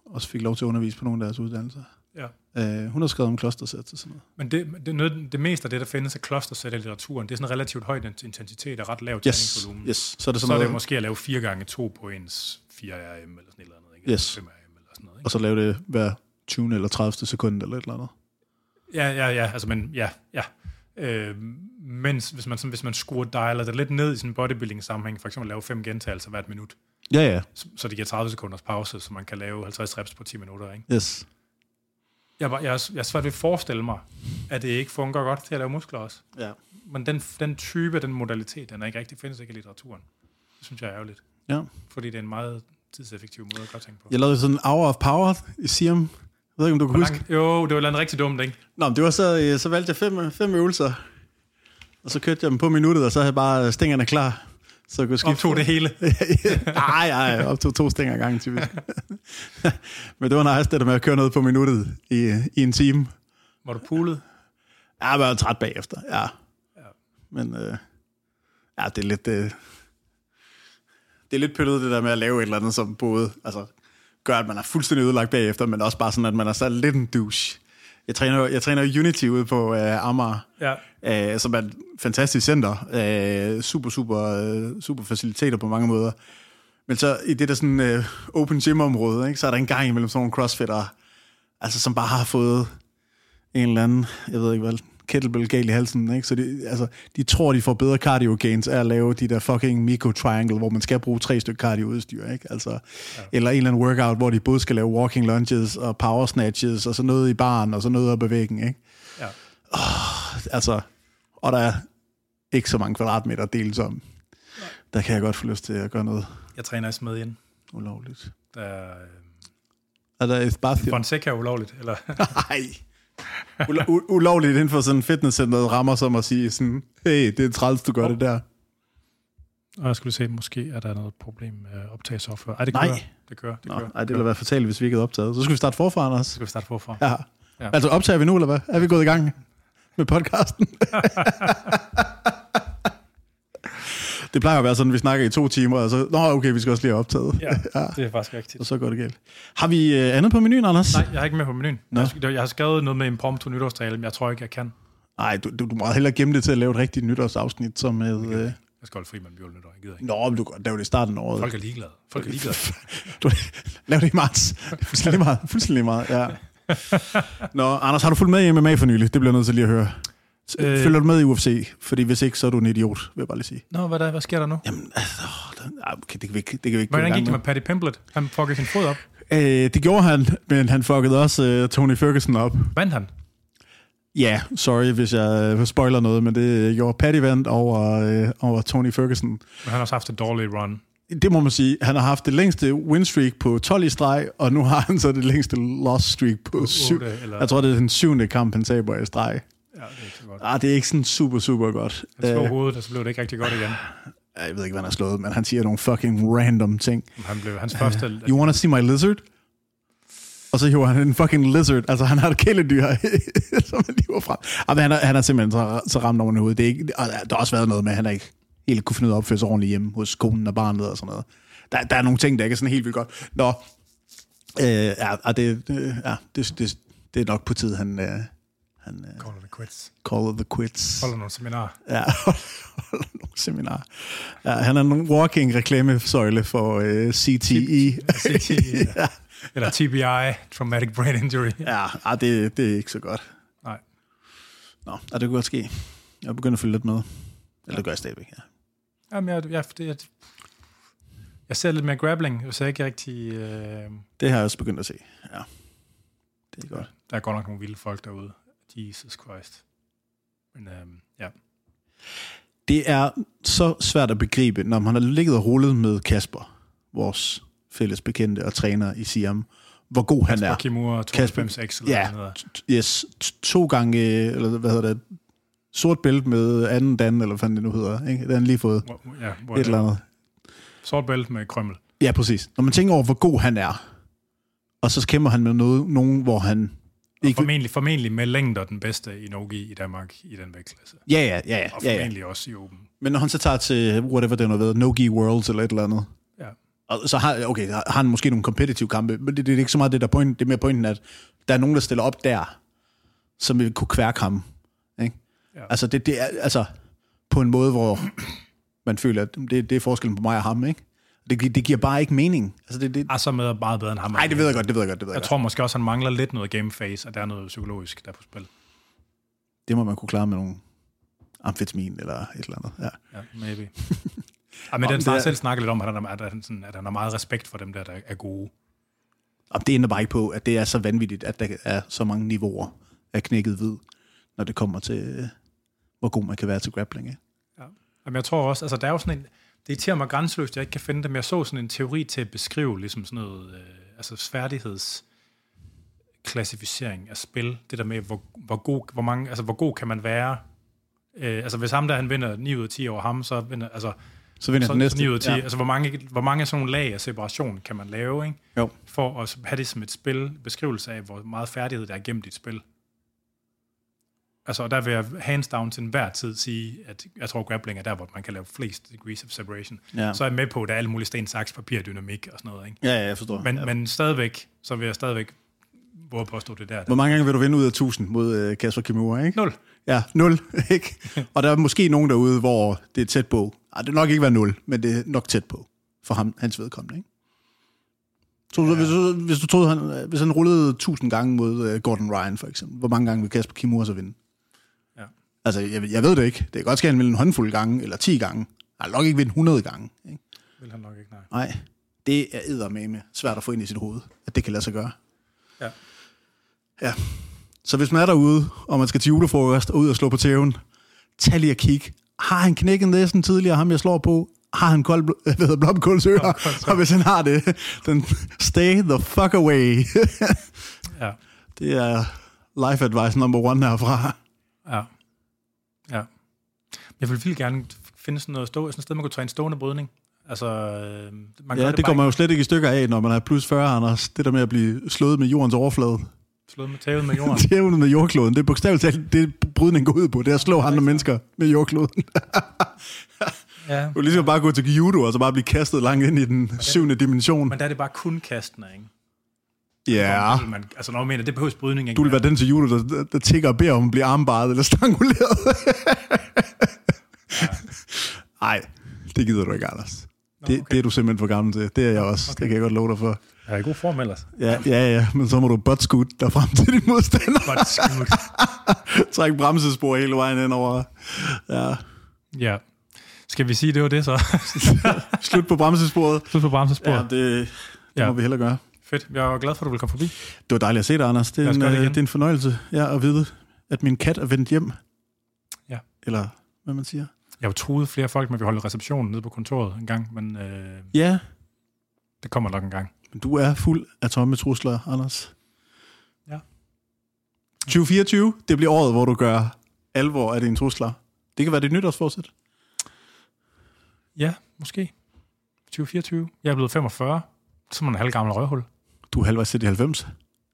også fik lov til at undervise på nogle af deres uddannelser. Ja. Øh, hun har skrevet om klostersæt og sådan noget. Men det, det, noget, det meste af det, der findes af klostersæt i litteraturen, det er sådan relativt høj intensitet og ret lav yes. træningsvolumen. Yes. Så er det, sådan så er noget, det måske at lave 4 gange 2 på ens 4 RM eller sådan et eller andet. Ikke? Yes. 5 RM eller sådan noget. Ikke? Og så lave det hver 20. eller 30. sekund eller et eller andet. Ja, ja, ja, altså, men ja, ja. Øh, mens hvis man, sådan, hvis man skruer dialer det lidt ned i en bodybuilding-sammenhæng, for eksempel lave fem gentagelser hvert minut, Ja, ja. så, så det giver 30 sekunders pause, så man kan lave 50 reps på 10 minutter, ikke? Yes. Jeg, var, jeg, er- jeg er svært ved at forestille mig, at det ikke fungerer godt til at lave muskler også. Ja. Men den, den type, den modalitet, den er ikke rigtig, findes ikke i litteraturen. Det synes jeg er ærgerligt, ja. fordi det er en meget tidseffektiv måde at gøre ting på. Jeg lavede sådan en hour of power i Siam. Jeg ved ikke, om du kan Hvor huske. Jo, det var noget rigtig dumt, ikke? Nå, men det var så, øh, så valgte jeg fem, fem øvelser. Og så kørte jeg dem på minuttet, og så havde jeg bare stængerne klar. Så jeg kunne skifte. Optog det hele. Nej, jeg optog to stænger gangen, typisk. Men det var nice, det der med at køre noget på minuttet i, i en time. Var du poolet? Jeg var træt bagefter, ja. Ja. Men øh, ja, det er lidt... Øh, det er lidt pøllet, det der med at lave et eller andet, som både altså, gør, at man er fuldstændig ødelagt bagefter, men også bare sådan, at man er så lidt en douche. Jeg træner, jeg træner Unity ude på øh, Amager, Ja. øh, som er et fantastisk center. Øh, super, super, øh, super faciliteter på mange måder. Men så i det der sådan øh, open gym-område, ikke, så er der en gang imellem sådan nogle crossfitter, altså som bare har fået en eller anden, jeg ved ikke hvad, kettlebell gal i halsen, ikke? Så de, altså, de tror, de får bedre cardio gains af at lave de der fucking Miko Triangle, hvor man skal bruge tre stykker cardio udstyr, ikke? Altså, ja. Eller en eller anden workout, hvor de både skal lave walking lunges og power snatches, og så noget i baren, og så noget op ad væggen, ikke? Ja. Altså, og der er ikke så mange kvadratmeter at deles om. Der kan jeg godt få lyst til at gøre noget Jeg træner også med igen. ulovligt. Der er, der Espacio? Fonseca er ulovligt, eller? Nej. Ulo- u- ulovligt inden for sådan en fitnesscenter rammer som at sige sådan, hey, det er træls, du gør det der. Og jeg skulle se, måske er der noget problem med optagesoftware. Ej, det Nej. kører. Det kører. Det Nå, kører. ej, det ville være fatalt, hvis vi ikke havde optaget. Så skal vi starte forfra, Anders. Så skal vi starte forfra. Ja. ja. Altså, optager vi nu, eller hvad? Er vi gået i gang med podcasten? det plejer at være sådan, at vi snakker i to timer, og så, nå, okay, vi skal også lige have optaget. Ja, ja. det er faktisk rigtigt. Og så går det galt. Har vi øh, andet på menuen, Anders? Nej, jeg har ikke med på menuen. Nå. Jeg, jeg har skrevet noget med impromptu nytårstale, men jeg tror ikke, jeg kan. Nej, du, du, du må hellere gemme det til at lave et rigtigt nytårsafsnit, som med... Øh... Jeg skal holde fri med en nytår. Jeg gider ikke. Nå, men du kan lave det i starten af året. Folk er ligeglade. Folk er ligeglade. du, lav det i marts. Det er fuldstændig meget. Fuldstændig meget, ja. Nå, Anders, har du fulgt med i MMA for nylig? Det bliver jeg nødt til lige at høre. Øh. Følger du med i UFC? Fordi hvis ikke, så er du en idiot, vil jeg bare lige sige. Nå, hvad, der, hvad sker der nu? Jamen, altså, ah, okay, det kan vi ikke, det kan vi ikke Hvordan gik det med Paddy Pimblet? Han fuckede sin fod op. Øh, det gjorde han, men han fuckede også uh, Tony Ferguson op. Vandt han? Ja, sorry, hvis jeg uh, spoiler noget, men det gjorde Paddy vandt over, uh, over Tony Ferguson. Men han har også haft et dårligt run. Det må man sige. Han har haft det længste win streak på 12 i streg, og nu har han så det længste loss streak på 7. otte, eller- Jeg tror, det er den syvende kamp, han taber i streg. Ja, det er ikke så godt. Ah, det er ikke sådan super, super godt. Han slog Øh, hovedet, og så blev det ikke rigtig godt igen. jeg ved ikke, hvad han har slået, men han siger nogle fucking random ting. Han blev hans første... You wanna see my lizard? Og så hiver han en fucking lizard. Altså, han har et kæledyr, som han hiver frem. Ah, men han, er, han er simpelthen så, så ramt over hovedet. Det er ikke, og der har også været noget med, at han er ikke helt kunne finde ud af at opføre sig ordentligt hjemme hos konen og barnet og sådan noget. Der, der er nogle ting, der ikke er sådan helt vildt godt. Nå, øh, ja, og det, ja, det, det, det er nok på tid, han, øh, han øh, Call the quits. call the quits. Holder nogle seminarer. Ja, holder nogle seminarer. Ja, han er en walking reklamesøjle for øh, CTE. CTE, ja. Eller TBI, Traumatic Brain Injury. Ja, ah, det, det er ikke så godt. Nej. Nå, ah, det kunne godt ske. Jeg begynder at følge lidt med. Eller det gør jeg stadigvæk, ja. Jamen, jeg, jeg, det, jeg, jeg ser lidt mere grappling. Jeg ser ikke rigtig... Øh, Det har jeg også begyndt at se. Ja, det er godt. der er godt nok nogle vilde folk derude. Jesus Christ. Men øh, ja. Det er så svært at begribe, når man har ligget og rullet med Kasper, vores fælles bekendte og træner i Siam, hvor god han er. Kimura, Kasper- 92 X, eller Ja, hvad han hedder. t- yes, to gange, eller hvad hedder det, sort bælte med anden dan, eller hvad fanden det nu hedder. Ikke? Det har han lige fået. Hvor- Ja, hvor Et eller andet. Sort bælte med krømmel. Ja, præcis. Når man tænker over, hvor god han er, og så kæmper han med noget, nogen, hvor han Og ikke... formentlig, formentlig med længder den bedste i Nogi i Danmark i den vægtklasse. Ja, ja, ja, ja, Og ja, ja. formentlig også i Open. Men når han så tager til whatever det har været, No-Gi Worlds eller et eller andet, Ja. og så har, okay, har han måske nogle competitive kampe, men det, det er ikke så meget det, der er point, det er mere pointen, at der er nogen, der stiller op der, som vil kunne kværke ham. Ikke? Ja. Altså, det, det er altså på en måde, hvor man føler, at det, det er forskellen på mig og ham, ikke? Det, det giver bare ikke mening. Altså, det, det, Er så med meget bedre end ham. nej, det ved jeg godt, det ved jeg godt, det ved jeg, Jeg godt. tror måske også, han mangler lidt noget game face, og der er noget psykologisk der er på spil. Det må man kunne klare med nogle amfetamin eller et eller andet. Ja. Ja, maybe. ja, men Nå, den har er- selv snakket lidt om, at han, at, han, sådan, at han har meget respekt for dem der, der er gode. Og det ændrer bare ikke på, at det er så vanvittigt, at der er så mange niveauer af knækket hvid, når det kommer til, øh, hvor god man kan være til grappling. Ikke? Ja. Jamen, jeg tror også, altså der er jo sådan en, det irriterer mig grænseløst, jeg ikke kan finde dem. Jeg så sådan en teori til at beskrive ligesom sådan noget, øh, altså færdigheds klassificering af spil. Det der med, hvor, hvor, god, hvor, mange, altså, hvor god kan man være. Øh, altså hvis ham der, han vinder 9 ud af 10 over ham, så vinder, altså, Så vinder så, den næste. så 9 ud af 10. Ja. Ja. Altså hvor mange, hvor mange af sådan nogle lag af separation kan man lave, ikke? Jo. For at have det som et spil, beskrivelse af, hvor meget færdighed der er gennem dit spil. Altså, og der vil jeg hands down til enhver tid sige, at jeg tror, grappling er der, hvor man kan lave flest degrees of separation. Ja. Så er jeg med på, at der er alle mulige sten, saks, papir, dynamik og sådan noget. Ikke? Ja, ja, jeg forstår. Men, ja. men stadigvæk, så vil jeg stadigvæk våge påstå det der. Hvor mange gange vil du vinde ud af 1000 mod øh, Kasper Kimura, ikke? Nul. Ja, 0, ikke? Og der er måske nogen derude, hvor det er tæt på. Ej, det vil nok ikke være 0, men det er nok tæt på for ham, hans vedkommende, ikke? Så ja. hvis, du, hvis du troede, han, hvis han rullede 1000 gange mod uh, Gordon Ryan, for eksempel, hvor mange gange vil Kasper Kimura så vinde? Altså, jeg, jeg ved det ikke. Det kan godt ske, at han vil en håndfuld gange, eller 10 gange. Han nok ikke ved 100 gange. Ikke? Vil han nok ikke, nej. Nej, det er eddermame svært at få ind i sit hoved, at det kan lade sig gøre. Ja. Ja. Så hvis man er derude, og man skal til julefrokost og ud og slå på tæven, tag lige og kig. Har han knækket næsen tidligere, ham jeg slår på? Har han kold, hvad hedder? Blomkålsører. Og hvis han har det, then stay the fuck away. Ja, det er life advice number one herfra. ja, ja. Jeg vil vildt gerne finde sådan noget stå, sådan et sted, man kunne træne stående brydning. Altså, øh, man Ja, det går bare man jo slet ikke i stykker af, når man er plus 40, Anders. Det der med at blive slået med jordens overflade. slået med tævet med jorden. Tævnet med jordkloden. Det er bogstaveligt talt, det brydning går ud på. Det er at slå andre mennesker med jordkloden. ja. Du kan ligesom bare gå til judo, og så bare blive kastet langt ind i den syvende dimension. Men der er det bare kun kastende, ikke? Ja. Man, altså, når man mener, det behøves brydning ikke. Du vil være den til judo, der, der, der tigger og beder om at blive armbaret eller stranguleret. Nej, det gider du ikke, Anders. Det, okay. det er du simpelthen for gammel til. Det er jeg også. Okay. Det kan jeg godt love dig for. Jeg er i god form ellers. Ja, ja, ja. Men så må du butt scoot derfrem til din modstander. But scoot. Træk bremsespor hele vejen ind over. Ja. ja. Skal vi sige, det var det så? Slut på bremsesporet. Slut på bremsesporet. Ja, det, det Ja. må vi hellere gøre. Fedt. Jeg er glad for, at du vil komme forbi. Det var dejligt at se dig, Anders. Det er, en, det øh, igen. det er en fornøjelse ja, at vide, at min kat er vendt hjem. Ja. Eller hvad man siger. Jeg har jo truet flere folk at vi holder receptionen nede på kontoret en gang, men øh, Ja, det kommer nok en gang. men du er fuld af tomme trusler, Anders. Ja. 2024, det bliver året, hvor du gør alvor af dine trusler. Det kan være dit nytårsforsæt. Ja, måske. 2024. Jeg er blevet 45. Så er man en halvgammel røvhul. Du er halvvejs til de 90.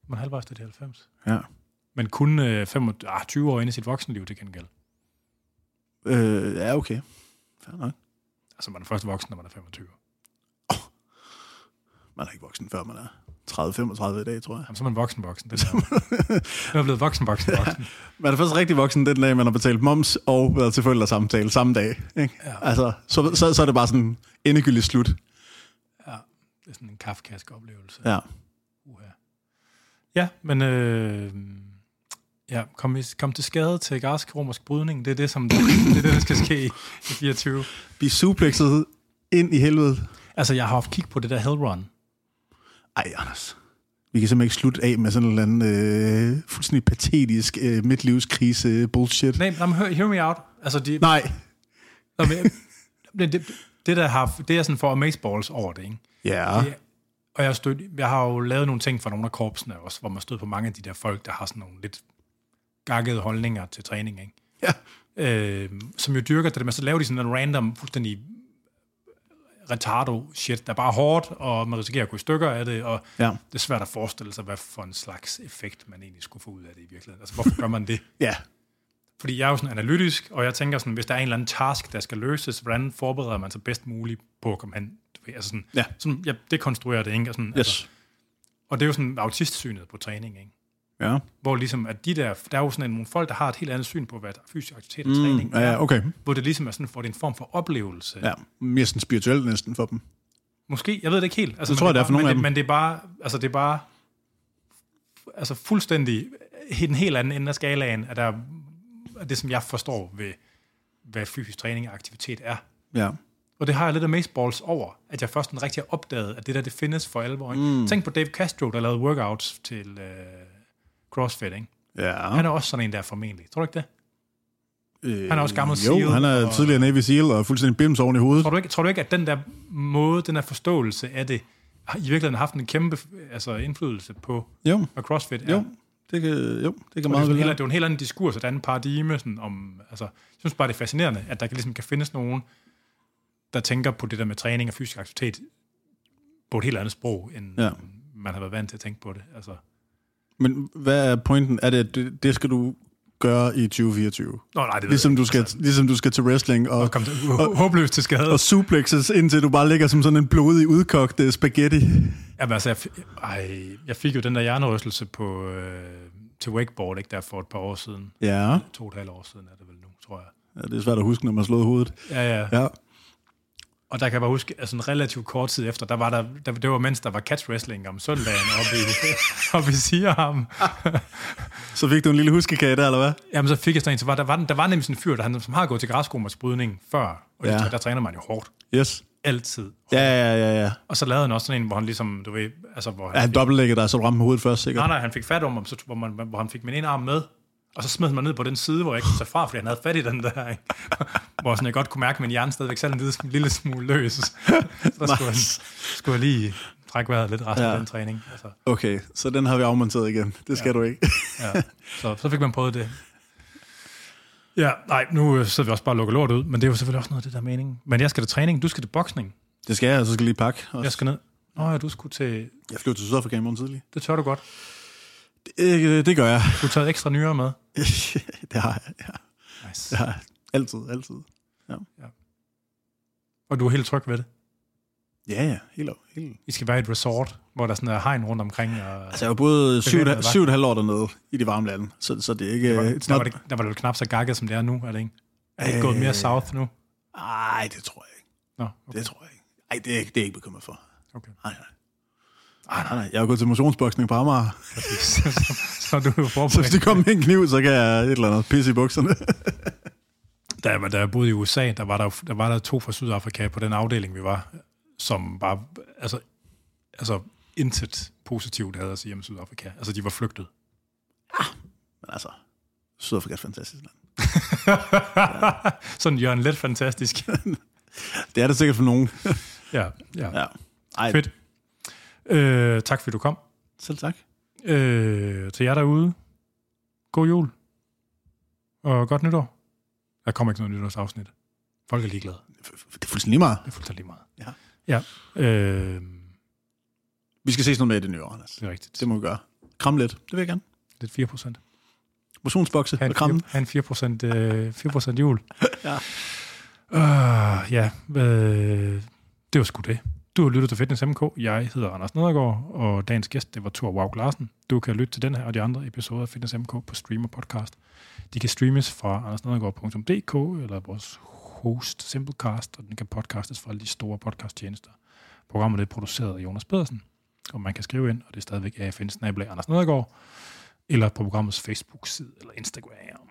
Man er halvvejs til de 90. Ja. Men kun øh, 25, ah, 20 år inde i sit voksenliv til gengæld. Øh, ja, okay. Fair nok. Altså, man er først voksen, når man er 25. Man er ikke voksen, før man er 30-35 i dag, tror jeg. Jamen, så er man voksen voksen. Det er man blevet voksen voksen voksen. Man er først rigtig voksen den dag, man har betalt moms og været til forældresamtale samme dag. Ikke? Ja. Altså, så, så, så er det bare sådan endegyldigt slut. Ja, det er sådan en kafkask oplevelse. Ja. Uha. Ja, men øh, ja, kom, i, kom til skade til græsk romersk brydning. Det er det, som det, det, er det, der skal ske i, i 24. Vi suplexet ind i helvede. Altså, jeg har haft kig på det der Hell Run. Ej, Anders. Vi kan simpelthen ikke slutte af med sådan en eller anden øh, fuldstændig patetisk øh, midtlivskrise bullshit. Nej, men hør, hear me out. Altså, de, Nej. Nå, men, det, det, det, der har, det er sådan for amazeballs over det, ikke? Ja. Det, og jeg, stød, jeg har jo lavet nogle ting for nogle af korpsene også, hvor man stød på mange af de der folk, der har sådan nogle lidt gakkede holdninger til træning, ikke? Ja. Øh, som jo dyrker det, men så laver de sådan en random, fuldstændig retardo shit, der er bare hårdt, og man risikerer at gå i stykker af det, og Ja. det er svært at forestille sig, hvad for en slags effekt man egentlig skulle få ud af det i virkeligheden. Altså, hvorfor gør man det? Ja. Fordi jeg er jo sådan analytisk, og jeg tænker sådan, hvis der er en eller anden task, der skal løses, hvordan forbereder man sig bedst muligt på at komme hen? Du ved, Altså sådan, Ja. sådan, jeg dekonstruerer det, ikke? Og, sådan, altså, Yes. og det er jo sådan autistsynet på træning, ikke? Ja. Hvor ligesom, at de der, der er jo sådan nogle folk, der har et helt andet syn på, hvad der er fysisk aktivitet og træning Mm, ja, okay. Hvor det ligesom er sådan, for det er en form for oplevelse. Ja. Mere sådan spirituelt næsten for dem. Måske, jeg ved det ikke helt. Altså, Det tror jeg, det er for nogle af dem. Men det er bare, altså det er bare, altså fuldstændig, en helt anden ende af skalaen, at der er det, som jeg forstår ved, hvad fysisk træning og aktivitet er. Ja. Og det har jeg lidt af maceballs over, at jeg først rigtig har opdaget, at det der, det findes for alvor. Mm. Tænk på Dave Castro, der lavede workouts til øh, CrossFit. Ikke? Ja. Han er også sådan en der formentlig. Tror du ikke det? Øh, Han er også gammel Jo, SEAL, han er og- tidligere Navy SEAL og fuldstændig bims oven i hovedet. Tror du ikke, tror du ikke at den der måde, den der forståelse af det, har i virkeligheden haft en kæmpe altså, indflydelse på, Jo, hvad CrossFit er? jo. Det kan, jo, det kan er meget vel det er jo en helt anden diskurs, et andet paradigme. Sådan om, altså, jeg synes bare, det er fascinerende, at der kan, ligesom kan findes nogen, der tænker på det der med træning og fysisk aktivitet på et helt andet sprog, end ja. man har været vant til at tænke på det. Altså, Men hvad er pointen? Er det, at det, det skal du gøre i 2024? Nå, nej, det Ligesom du, skal, Altså, ligesom du skal til wrestling og, og kom til, håbløst til skade. og suplexes, indtil du bare ligger som sådan en blodig udkogt øh, spaghetti. Jamen, altså, jeg, ej, jeg fik jo den der hjernerystelse på, øh, til wakeboard, ikke, der for et par år siden. Ja. To og et halvt år siden er det vel nu, tror jeg. ja, det er svært at huske, når man har slået hovedet. Ja, ja. Ja. Og der kan jeg bare huske, altså en relativt kort tid efter, der var der, der det var mens der var catch wrestling om søndagen oppe i, oppe i Sierham. Så fik du en lille huskekage der, eller hvad? Jamen, så fik jeg sådan en, så var der, var, der var nemlig sådan en fyr, der, han, som har gået til græsskomersbrydning før, og Ja. der, der træner man jo hårdt. Yes. Altid. Ja, ja, ja, ja. Og så lavede han også sådan en, hvor han ligesom, du ved, altså hvor han, Ja, han dobbeltlægger dig, så ramte hovedet først, sikkert. nej, nej, han fik fat om ham, så, hvor, man, hvor han fik min ene arm med, og så smed han mig ned på den side, hvor jeg ikke kunne tage fra, fordi han havde fat i den der, ikke? hvor sådan, jeg godt kunne mærke, at min hjerne stadigvæk sad en lille, lille smule løs. Så der skulle, han, skulle jeg lige trække vejret lidt resten ja. Af den træning. Altså, Okay, så den har vi afmonteret igen. Det skal ja. du ikke. ja. så, så fik man prøvet det. Ja, nej, nu øh, sidder vi også bare og lukker lort ud, men det er jo selvfølgelig også noget af det der mening. Men jeg skal til træning, du skal til boksning, Det skal jeg, og så skal jeg lige pakke. Også. jeg skal ned. Nå ja, du skulle til... Jeg flyver til Sydafrika i morgen tidlig. Det tør du godt. Det, øh, det gør jeg. Du har taget ekstra nyere med. det har jeg. Ja. Nice. Det har jeg. Altid, altid. Og du er helt tryg ved det. Ja, ja. Helt, helt. I skal være i et resort, hvor der sådan er hegn rundt omkring. Og Altså, jeg var både syv, syv og et halvt år dernede i de varme lande, så, så det er ikke... der, var, der, var det, der var det knap så gakket, som det er nu, er det ikke? Er det Øh. gået mere south nu? Ej, det tror jeg ikke. Nå, okay. Det tror jeg ikke. Ej, det er, ikke- det er ikke bekymret for. okay. Nej, nej. Ej, nej, nej. Jeg har gået til motionsboksning på Amager. Præcis. så, så er du jo Så forberedt. hvis de kommer med en kniv, så kan jeg et eller andet pisse i bukserne. Da, jeg var- da jeg boede i USA, der var der, der var der to fra Sydafrika på den afdeling, vi var, som bare, altså, altså intet positivt havde at sige om Sydafrika. Altså, de var flygtet. Men altså, Sydafrika er et fantastisk land. Sådan Jørgen Let fantastisk. Det er det sikkert for nogen. ja, ja. ja. Ej, Fedt. Øh, tak fordi du kom. selv tak. Øh, til jer derude, god jul. Og godt nytår. Der kommer ikke noget nytårsafsnit. Folk er ligeglade. Det er fuldstændig lige meget. Det er fuldstændig meget. Ja. Ja. Øh, Vi skal ses noget med i det nye år, Anders. det er rigtigt. Det må vi gøre. Kram lidt. Det vil jeg gerne. Lidt 4 procent. Motionsbokse og kramme. en 4, ha en 4 procent, øh, 4 procent jul. Ja. Uh, ja, øh, det var sgu det. Du har lyttet til Fitness MK. Jeg hedder Anders Nedergaard, og dagens gæst, det var Thor Waug Larsen. Du kan lytte til den her og de andre episoder af Fitness MK på Streamer Podcast. De kan streames fra andersnedergaard.dk eller vores host Simplecast, og den kan podcastes fra alle de store podcasttjenester. Programmet er produceret af Jonas Pedersen, og man kan skrive ind, og det er stadigvæk af Anders Nedergaard, eller på programmets Facebook-side eller Instagram.